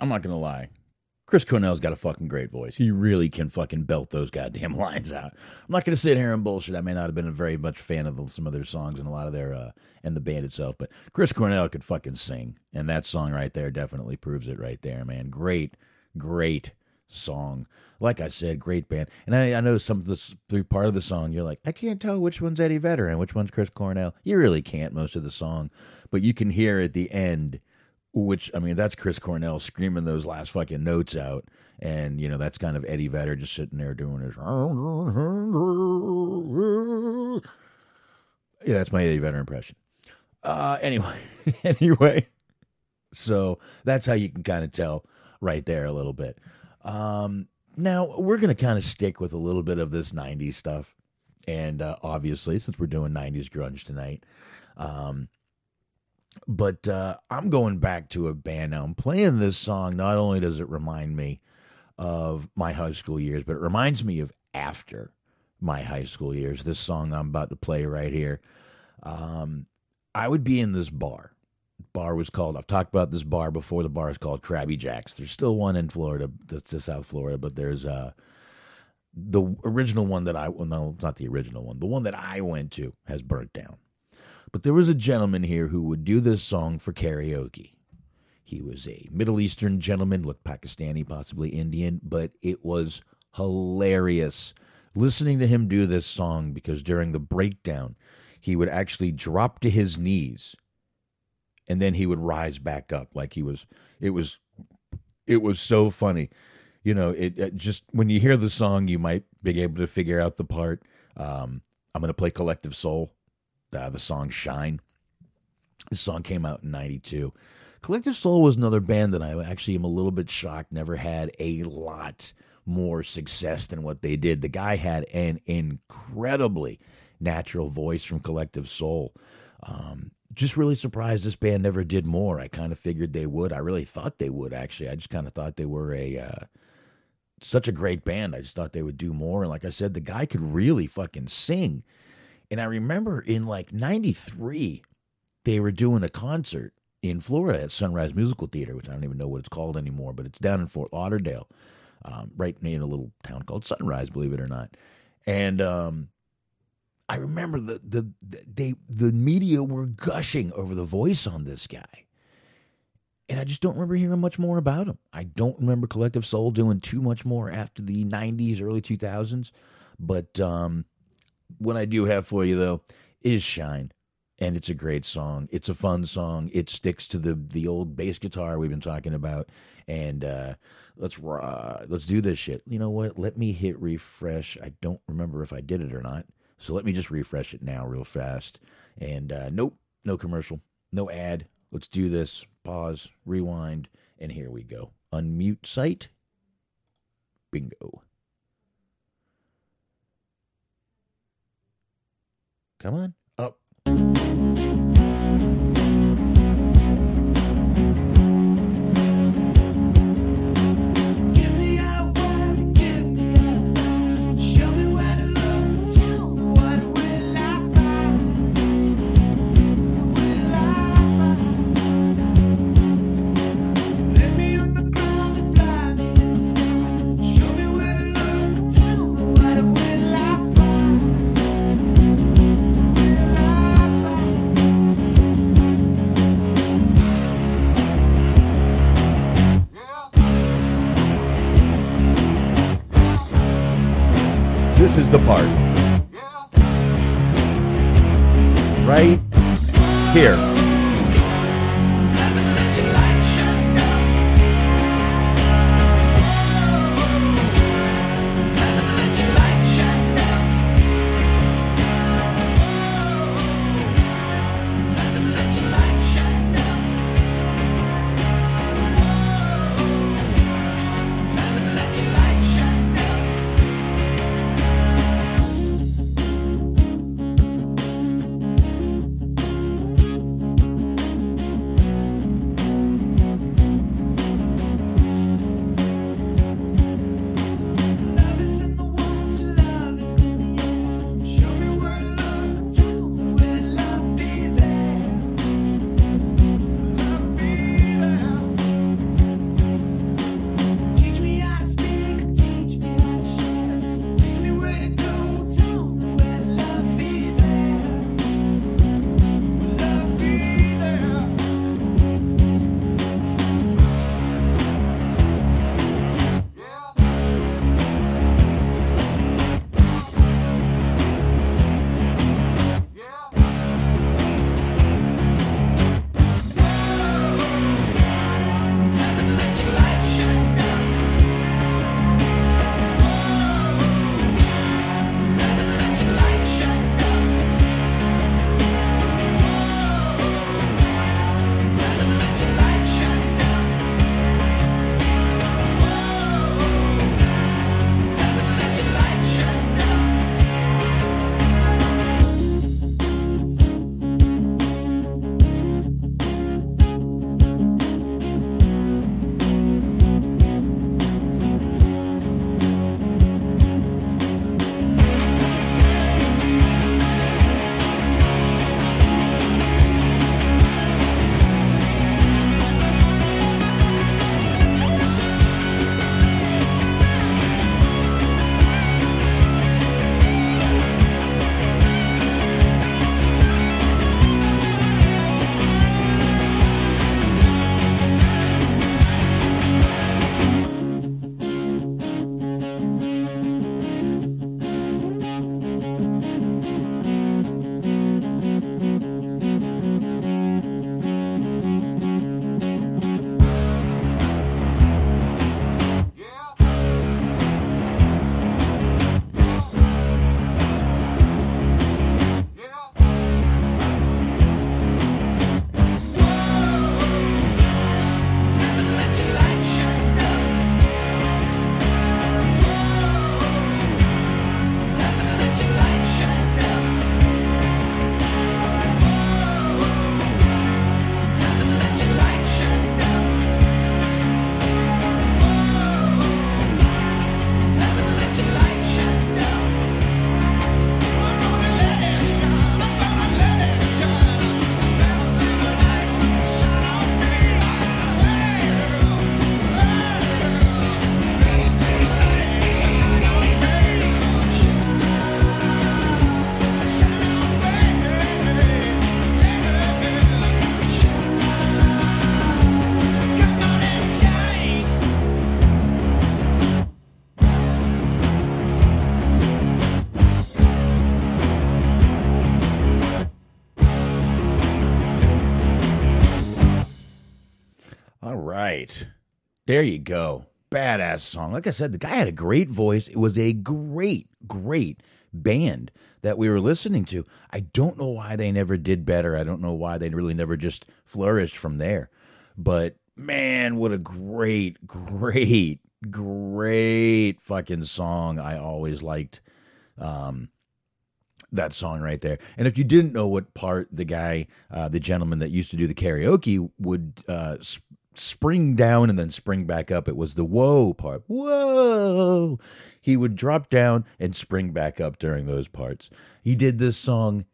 I'm not gonna lie. Chris Cornell's got a fucking great voice. He really can fucking belt those goddamn lines out. I'm not gonna sit here and bullshit. I may not have been a very much fan of some of their songs and a lot of their uh and the band itself, but Chris Cornell could fucking sing. And that song right there definitely proves it right there, man. Great, great song. Like I said, great band. And I, I know some of this through part of the song, you're like, I can't tell which one's Eddie Vedder and which one's Chris Cornell. You really can't most of the song, but you can hear at the end, which I mean, that's Chris Cornell screaming those last fucking notes out, and you know that's kind of Eddie Vedder just sitting there doing his. Yeah, that's my Eddie Vedder impression. Uh, anyway, anyway, so that's how you can kind of tell right there a little bit. Um, now we're gonna kind of stick with a little bit of this '90s stuff, and uh, obviously, since we're doing '90s grunge tonight, um, but uh, I'm going back to a band now. I'm playing this song. Not only does it remind me of my high school years, but it reminds me of after my high school years. This song I'm about to play right here. Um, I would be in this bar. Bar was called. I've talked about this bar before. The bar is called Krabby Jacks. There's still one in Florida. That's to South Florida, but there's uh the original one that I well no, it's not the original one. The one that I went to has burnt down. But there was a gentleman here who would do this song for karaoke. He was a Middle Eastern gentleman, looked Pakistani, possibly Indian, but it was hilarious listening to him do this song because during the breakdown, he would actually drop to his knees and then he would rise back up. Like he was it was it was so funny. You know it, it just when you hear the song you might be able to figure out the part. Um i'm going to play collective soul uh, the song shine this song came out in 92 collective soul was another band that i actually am a little bit shocked never had a lot more success than what they did the guy had an incredibly natural voice from collective soul um, just really surprised this band never did more. I kind of figured they would. I really thought they would actually. I just kind of thought they were a uh, such a great band. I just thought they would do more. And like I said, the guy could really fucking sing. And I remember in like '93, they were doing a concert in Florida at Sunrise Musical Theater, which I don't even know what it's called anymore, but it's down in Fort Lauderdale, um, right in a little town called Sunrise, believe it or not. And um, I remember the, the the they the media were gushing over the voice on this guy. And I just don't remember hearing much more about him. I don't remember Collective Soul doing too much more after the 90s, early 2000s. But um, what I do have for you, though, is Shine. And it's a great song. It's a fun song. It sticks to the the old bass guitar we've been talking about. And uh, let's uh, let's do this shit. You know what? Let me hit refresh. I don't remember if I did it or not. So let me just refresh it now real fast. And uh, nope, no commercial, no ad. Let's do this. Pause, rewind, and here we go. Unmute site. Bingo. Come on. Part. Right here. There you go. Badass song. Like I said, the guy had a great voice. It was a great, great band that we were listening to. I don't know why they never did better. I don't know why they really never just flourished from there. But man, what a great, great, great fucking song. I always liked um, that song right there. And if you didn't know what part the guy, uh, the gentleman that used to do the karaoke would uh, spring down and then spring back up, it was the whoa part. Whoa. He would drop down and spring back up during those parts. He did this song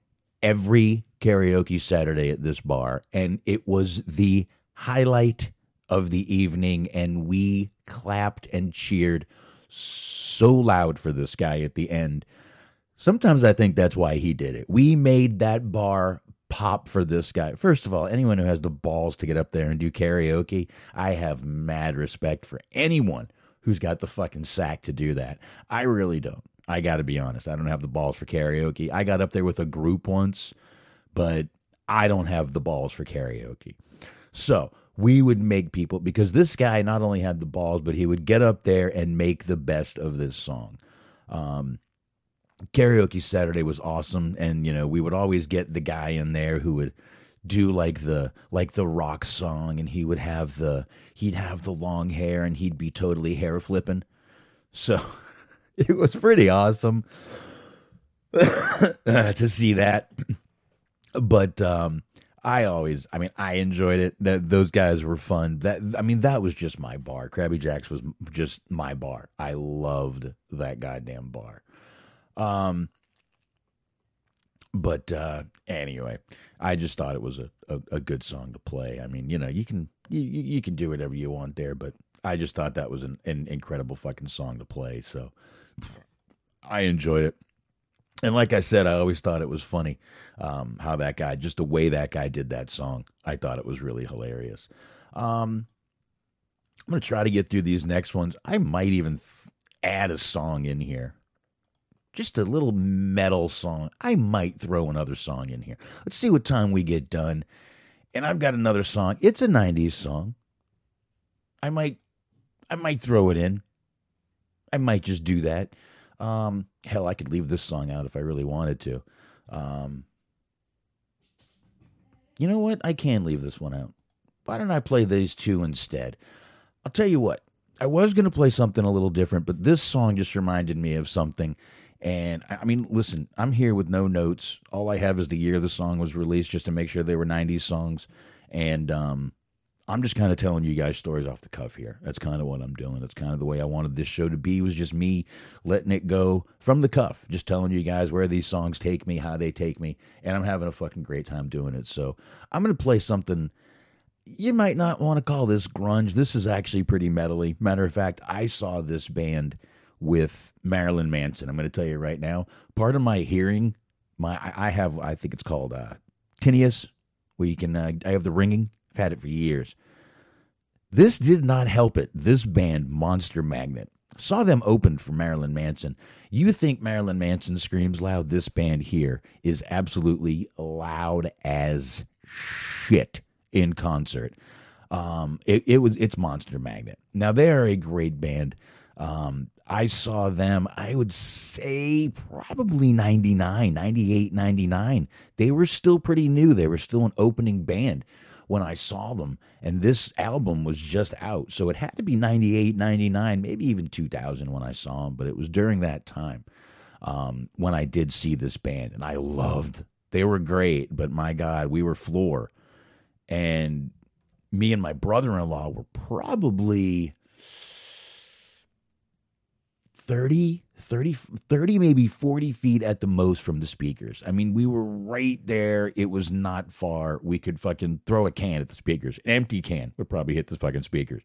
every karaoke Saturday at this bar, and it was the highlight of the evening. And we clapped and cheered so loud for this guy at the end. Sometimes I think that's why he did it. We made that bar pop for this guy. First of all, anyone who has the balls to get up there and do karaoke, I have mad respect for anyone who's got the fucking sack to do that. I really don't. I got to be honest. I don't have the balls for karaoke. I got up there with a group once, but I don't have the balls for karaoke. So we would make people, because this guy not only had the balls, but he would get up there and make the best of this song. Um, karaoke Saturday was awesome, and you know we would always get the guy in there who would do like the like the rock song, and he would have the he'd have the long hair, and he'd be totally hair flipping. So it was pretty awesome to see that. But um, I always, I mean, I enjoyed it. That those guys were fun. That I mean, that was just my bar. Krabby Jacks was just my bar. I loved that goddamn bar. Um, but uh, anyway, I just thought it was a, a, a good song to play. I mean, you know, you can you, you can do whatever you want there, but I just thought that was an, an incredible fucking song to play. So I enjoyed it. And like I said, I always thought it was funny um, how that guy, just the way that guy did that song. I thought it was really hilarious. Um, I'm going to try to get through these next ones. I might even th- add a song in here. Just a little metal song. I might throw another song in here. Let's see what time we get done. And I've got another song. It's a 90s song. I might I might throw it in. I might just do that. Um, hell, I could leave this song out if I really wanted to. Um, you know what? I can leave this one out. Why don't I play these two instead? I'll tell you what. I was going to play something a little different, but this song just reminded me of something. And I mean, listen, I'm here with no notes. All I have is the year the song was released just to make sure they were 90s songs. And um, I'm just kind of telling you guys stories off the cuff here. That's kind of what I'm doing. That's kind of the way I wanted this show to be. Was just me letting it go from the cuff, just telling you guys where these songs take me, how they take me, and I'm having a fucking great time doing it. So I'm gonna play something. You might not want to call this grunge. This is actually pretty metally. Matter of fact, I saw this band with Marilyn Manson. I'm going to tell you right now. Part of my hearing, my I have I think it's called uh, tinnitus, where you can uh, I have the ringing. I've had it for years. This did not help it. This band, Monster Magnet, saw them open for Marilyn Manson. You think Marilyn Manson screams loud? This band here is absolutely loud as shit in concert. Um, it, it was it's Monster Magnet. Now they are a great band. Um, I saw them, I would say probably 99, 98, 99. They were still pretty new. They were still an opening band when I saw them. And this album was just out. So it had to be 98, 99, maybe even 2000 when I saw them. But it was during that time um, when I did see this band. And I loved, they were great. But my God, we were floor. And me and my brother in law were probably 30, 30, 30, maybe 40 feet at the most from the speakers. I mean, we were right there. It was not far. We could fucking throw a can at the speakers. An empty can would probably hit the fucking speakers.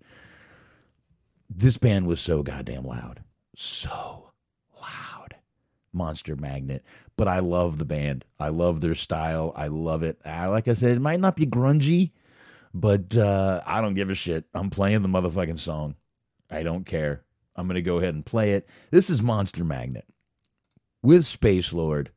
This band was so goddamn loud. So loud. Monster Magnet. But I love the band. I love their style. I love it. I, like I said, it might not be grungy, but uh, I don't give a shit. I'm playing the motherfucking song. I don't care. I'm going to go ahead and play it. This is Monster Magnet with Space Lord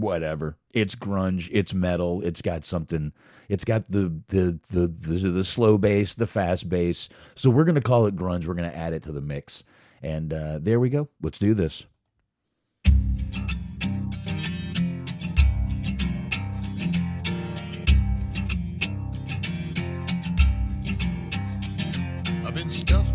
whatever. It's grunge, it's metal, it's got something it's got the the the the, the slow bass, the fast bass. So we're going to call it grunge. We're going to add it to the mix. And uh, there we go. Let's do this. I've been stuffed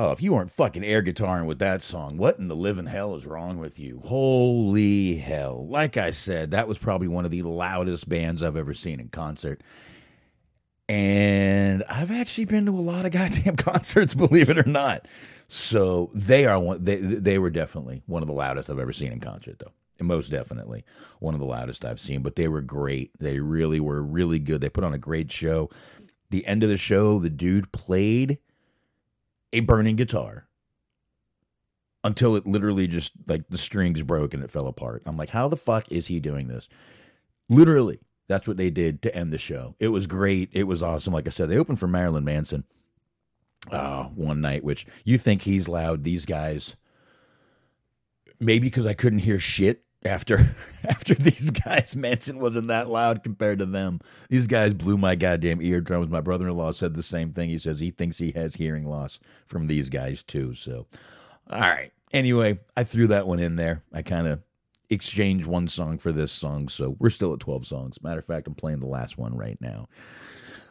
Oh, if you weren't fucking air guitaring with that song, what in the living hell is wrong with you? Holy hell. Like I said, that was probably one of the loudest bands I've ever seen in concert. And I've actually been to a lot of goddamn concerts, believe it or not. So they are one they they were definitely one of the loudest I've ever seen in concert though. most definitely one of the loudest I've seen. But they were great. They really were really good. They put on a great show. The end of the show, the dude played a burning guitar until it literally just like the strings broke and it fell apart. I'm like, how the fuck is he doing this? Literally, that's what they did to end the show. It was great. It was awesome. Like I said, they opened for Marilyn Manson uh, one night, which you think he's loud. These guys, maybe because I couldn't hear shit after after these guys. Manson wasn't that loud compared to them. These guys blew my goddamn eardrums. My brother in law said the same thing. He says he thinks he has hearing loss from these guys too. So, all right. Anyway, I threw that one in there. I kind of exchanged one song for this song, so we're still at 12 songs. Matter of fact, I'm playing the last one right now.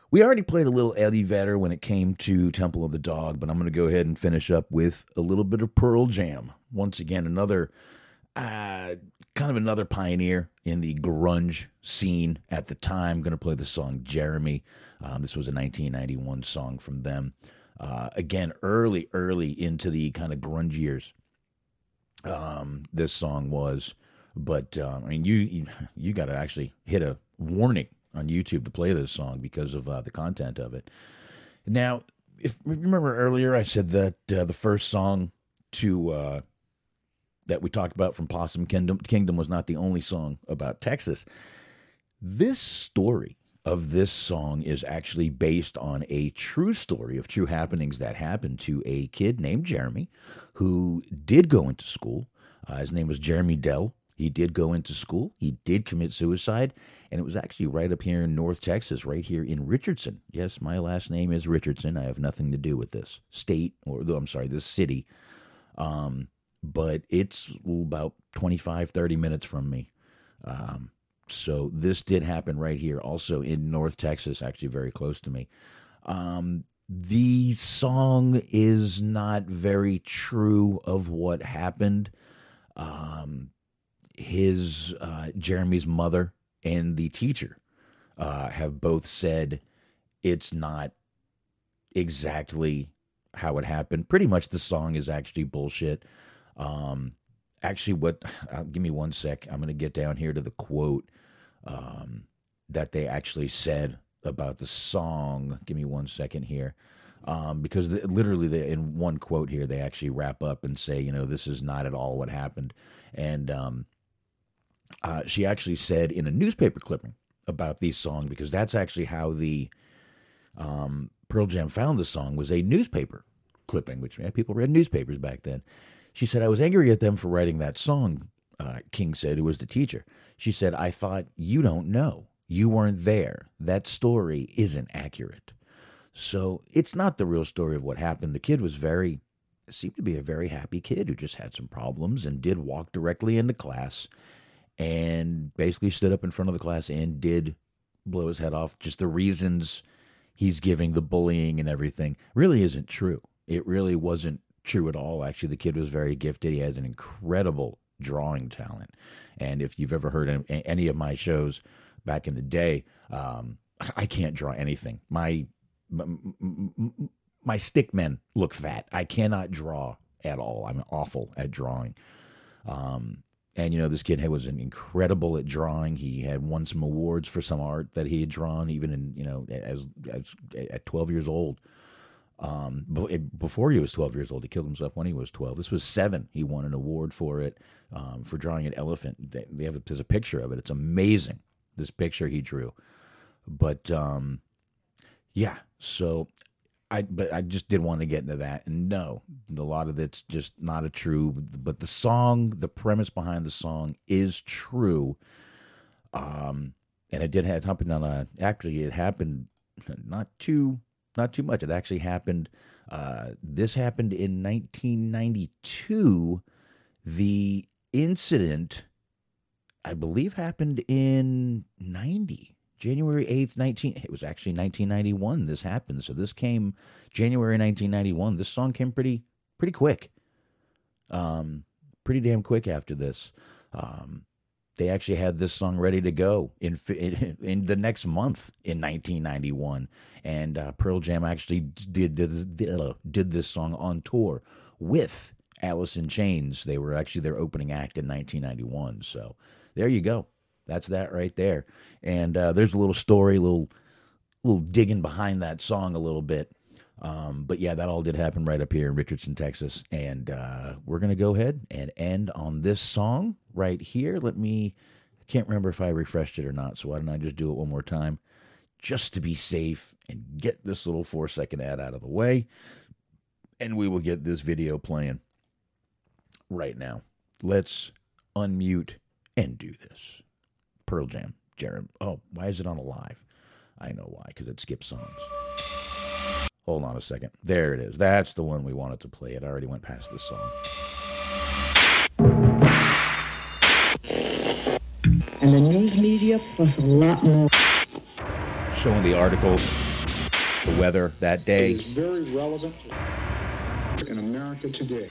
We already played a little Eddie Vedder when it came to Temple of the Dog, but I'm going to go ahead and finish up with a little bit of Pearl Jam. Once again, another uh, kind of another pioneer in the grunge scene at the time. going to play the song Jeremy. Um, this was a 1991 song from them. Uh, again, early, early into the kind of grunge years. Um, this song was, but uh, I mean, you you, you got to actually hit a warning on YouTube to play this song because of uh, the content of it. Now, if remember earlier, I said that uh, the first song to uh, that we talked about from Possum Kingdom, Kingdom was not the only song about Texas. This story of this song is actually based on a true story of true happenings that happened to a kid named Jeremy who did go into school. Uh, his name was Jeremy Delle. He did go into school. He did commit suicide, and it was actually right up here in North Texas, right here in Richardson. Yes, my last name is Richardson. I have nothing to do with this state, or I'm sorry, this city. Um, but it's about 25, 30 minutes from me. Um, so this did happen right here, also in North Texas, actually very close to me. Um, the song is not very true of what happened. Um, his uh, Jeremy's mother and the teacher uh, have both said it's not exactly how it happened. Pretty much, the song is actually bullshit. Um, actually, what? Uh, give me one sec. I'm going to get down here to the quote um, that they actually said about the song. Give me one second here. Um, because the, literally, they, in one quote here, they actually wrap up and say, you know, this is not at all what happened. And um, uh, she actually said in a newspaper clipping about the song, because that's actually how the um, Pearl Jam found the song, was a newspaper clipping, which yeah, people read newspapers back then. She said, I was angry at them for writing that song, uh, King said, who was the teacher. She said, I thought, you don't know. You weren't there. That story isn't accurate. So it's not the real story of what happened. The kid was very, seemed to be a very happy kid who just had some problems and did walk directly into class and basically stood up in front of the class and did blow his head off. Just the reasons he's giving, the bullying and everything, really isn't true. It really wasn't true at all. Actually, the kid was very gifted. He has an incredible drawing talent. And if you've ever heard any of my shows back in the day, um, I can't draw anything. My my stick men look fat. I cannot draw at all. I'm awful at drawing. Um, and you know, this kid was incredible at drawing. He had won some awards for some art that he had drawn, even in you know as, as at 12 years old. Um, before he was 12 years old, he killed himself when he was 12. This was seven. He won an award for it um, for drawing an elephant. They, have a, there's a picture of it. It's amazing. This picture he drew, but um, yeah. So I but I just did want to get into that. And no, a lot of it's just not a true. But the song, the premise behind the song is true. Um, and it did happen on a. Actually, it happened not too not too much. It actually happened. Uh, this happened in 1992. The incident, I believe, happened in 90. January 8th, 19 it was actually 1991 this happened. So this came January 1991. This song came pretty pretty quick. Um pretty damn quick after this. Um they actually had this song ready to go in in, the next month in 1991 and uh, Pearl Jam actually did did, did, uh, this song on tour with Alice in Chains. They were actually their opening act in 1991. So there you go. That's that right there. And uh, there's a little story, little little digging behind that song a little bit. Um, but yeah, that all did happen right up here in Richardson, Texas. And uh, we're going to go ahead and end on this song right here. Let me, I can't remember if I refreshed it or not. So why don't I just do it one more time just to be safe and get this little four second ad out of the way. And we will get this video playing right now. Let's unmute and do this. Pearl Jam, Jerem. Oh, why is it on a live? I know why, because it skips songs. Hold on a second. There it is. That's the one we wanted to play. It already went past this song. And the news media plus a lot more. Showing the articles, the weather that day. It is very relevant in America today.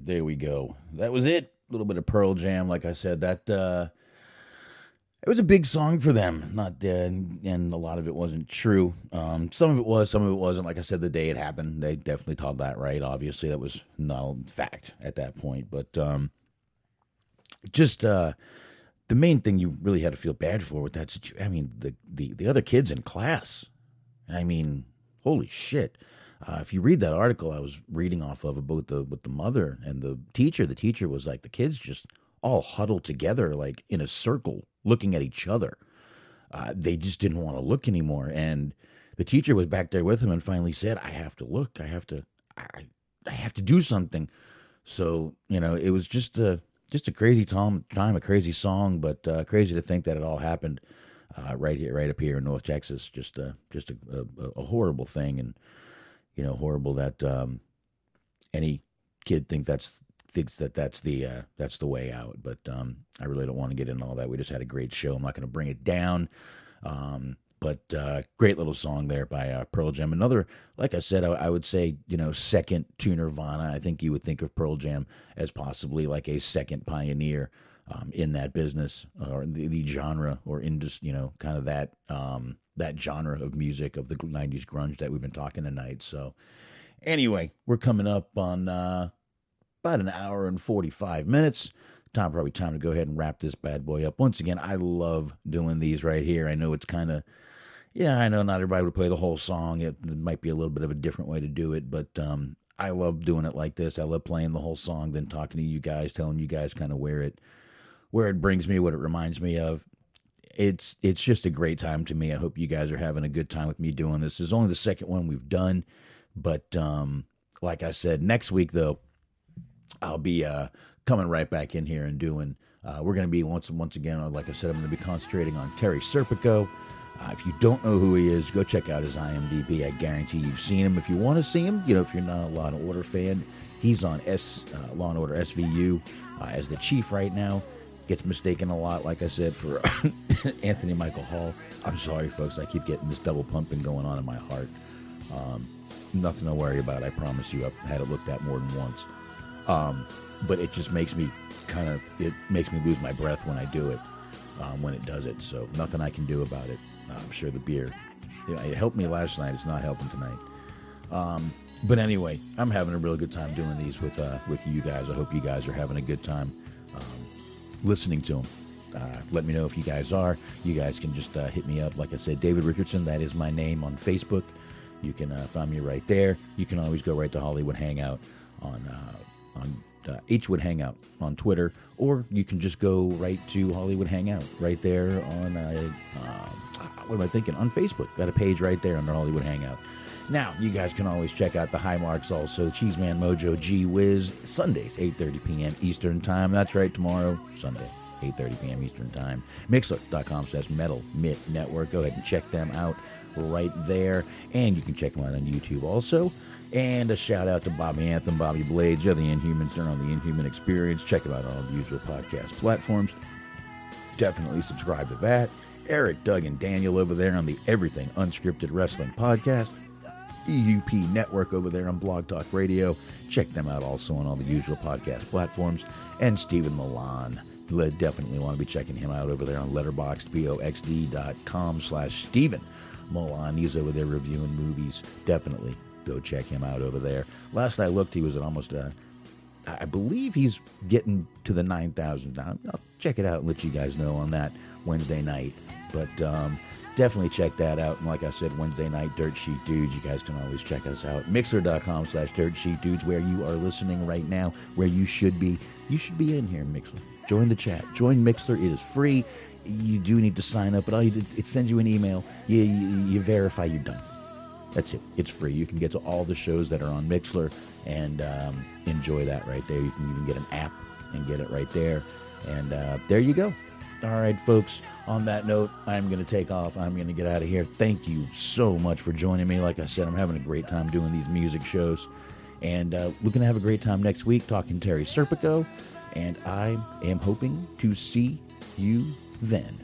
Right, there we go. That was it. A little bit of Pearl Jam, like I said. That uh, it was a big song for them. Not uh, and a lot of it wasn't true. Um, some of it was, some of it wasn't. Like I said, the day it happened, they definitely told that right. Obviously, that was not a fact at that point. But um, just uh, the main thing you really had to feel bad for with that situation. I mean, the, the the other kids in class. I mean, holy shit. Uh, if you read that article I was reading off of about the with the mother and the teacher, the teacher was like the kids just all huddled together like in a circle looking at each other. Uh, they just didn't want to look anymore, and the teacher was back there with him and finally said, "I have to look. I have to. I, I have to do something." So you know, it was just a just a crazy time, time a crazy song, but uh, crazy to think that it all happened uh, right here, right up here in North Texas. Just just a, a, a horrible thing, and you know, horrible that um, any kid think that's thinks that that's the uh, that's the way out. But um, I really don't want to get into all that. We just had a great show. I'm not going to bring it down. Um, but uh, great little song there by uh, Pearl Jam. Another, like I said, I, I, would say you know second to Nirvana. I think you would think of Pearl Jam as possibly like a second pioneer um, in that business or the, the genre or in just you know kind of that um, that genre of music of the '90s grunge that we've been talking tonight. So anyway, we're coming up on uh, about an hour and 45 minutes. Time probably time to go ahead and wrap this bad boy up. Once again, I love doing these right here. I know it's kind of yeah, I know not everybody would play the whole song. It, it, might be a little bit of a different way to do it, but um, I love doing it like this. I love playing the whole song, then talking to you guys, telling you guys kind of where it where it brings me, what it reminds me of. It's it's just a great time to me. I hope you guys are having a good time with me doing this. Is only the second one we've done, but um, like I said, next week though, I'll be uh, coming right back in here and doing. Uh, we're going to be once once again, like I said, I'm going to be concentrating on Terry Serpico. Uh, if you don't know who he is, go check out his IMDb. I guarantee you've seen him. If you want to see him, you know, if you're not a Law and Order fan, he's on S uh, Law and Order SVU uh, as the chief right now. Gets mistaken a lot, like I said, for Anthony Michael Hall. I'm sorry, folks. I keep getting this double pumping going on in my heart. Um, nothing to worry about. I promise you. I've had it looked at more than once. Um, but it just makes me kind of it makes me lose my breath when I do it um, when it does it. So nothing I can do about it. I'm sure the beer it helped me last night. It's not helping tonight. Um, but anyway, I'm having a really good time doing these with uh, with you guys. I hope you guys are having a good time um, listening to them. Uh, let me know if you guys are. You guys can just uh, hit me up. Like I said, David Richardson. That is my name on Facebook. You can uh, find me right there. You can always go right to Hollywood Hangout on uh, on uh, Hwood Hangout on Twitter, or you can just go right to Hollywood Hangout right there on uh, uh, what am I thinking on Facebook? Got a page right there under Hollywood Hangout. Now you guys can always check out the High Marks also. Cheeseman Mojo G Wiz Sundays 8:30 p.m. Eastern Time. That's right, tomorrow Sunday. 8.30 p.m. Eastern Time. Mixlr.com slash Metal Mitt Network. Go ahead and check them out right there. And you can check them out on YouTube also. And a shout out to Bobby Anthem, Bobby Blades, You're the Inhumans. They're on the Inhuman Experience. Check them out on all the usual podcast platforms. Definitely subscribe to that. Eric, Doug, and Daniel over there on the Everything Unscripted Wrestling Podcast. EUP Network over there on Blog Talk Radio. Check them out also on all the usual podcast platforms. And Stephen Milan. You definitely want to be checking him out over there on letterboxdboxd.com slash Stephen Milan. He's over there reviewing movies. Definitely go check him out over there. Last I looked, he was at almost a, I believe he's getting to the 9,000 now. I'll check it out and let you guys know on that Wednesday night. But um, definitely check that out. And like I said, Wednesday night, Dirt Sheet Dudes, you guys can always check us out. Mixlr.com slash Dirt Sheet Dudes, where you are listening right now, where you should be. You should be in here, Mixlr. Join the chat. Join Mixlr. It is free. You do need to sign up, but all you do, it sends you an email. You, you, you verify you're done. That's it. It's free. You can get to all the shows that are on Mixlr and um, enjoy that right there. You can even get an app and get it right there. And uh, there you go. All right, folks. On that note, I'm going to take off. I'm going to get out of here. Thank you so much for joining me. Like I said, I'm having a great time doing these music shows. And uh, we're going to have a great time next week talking Terry Serpico. And I am hoping to see you then.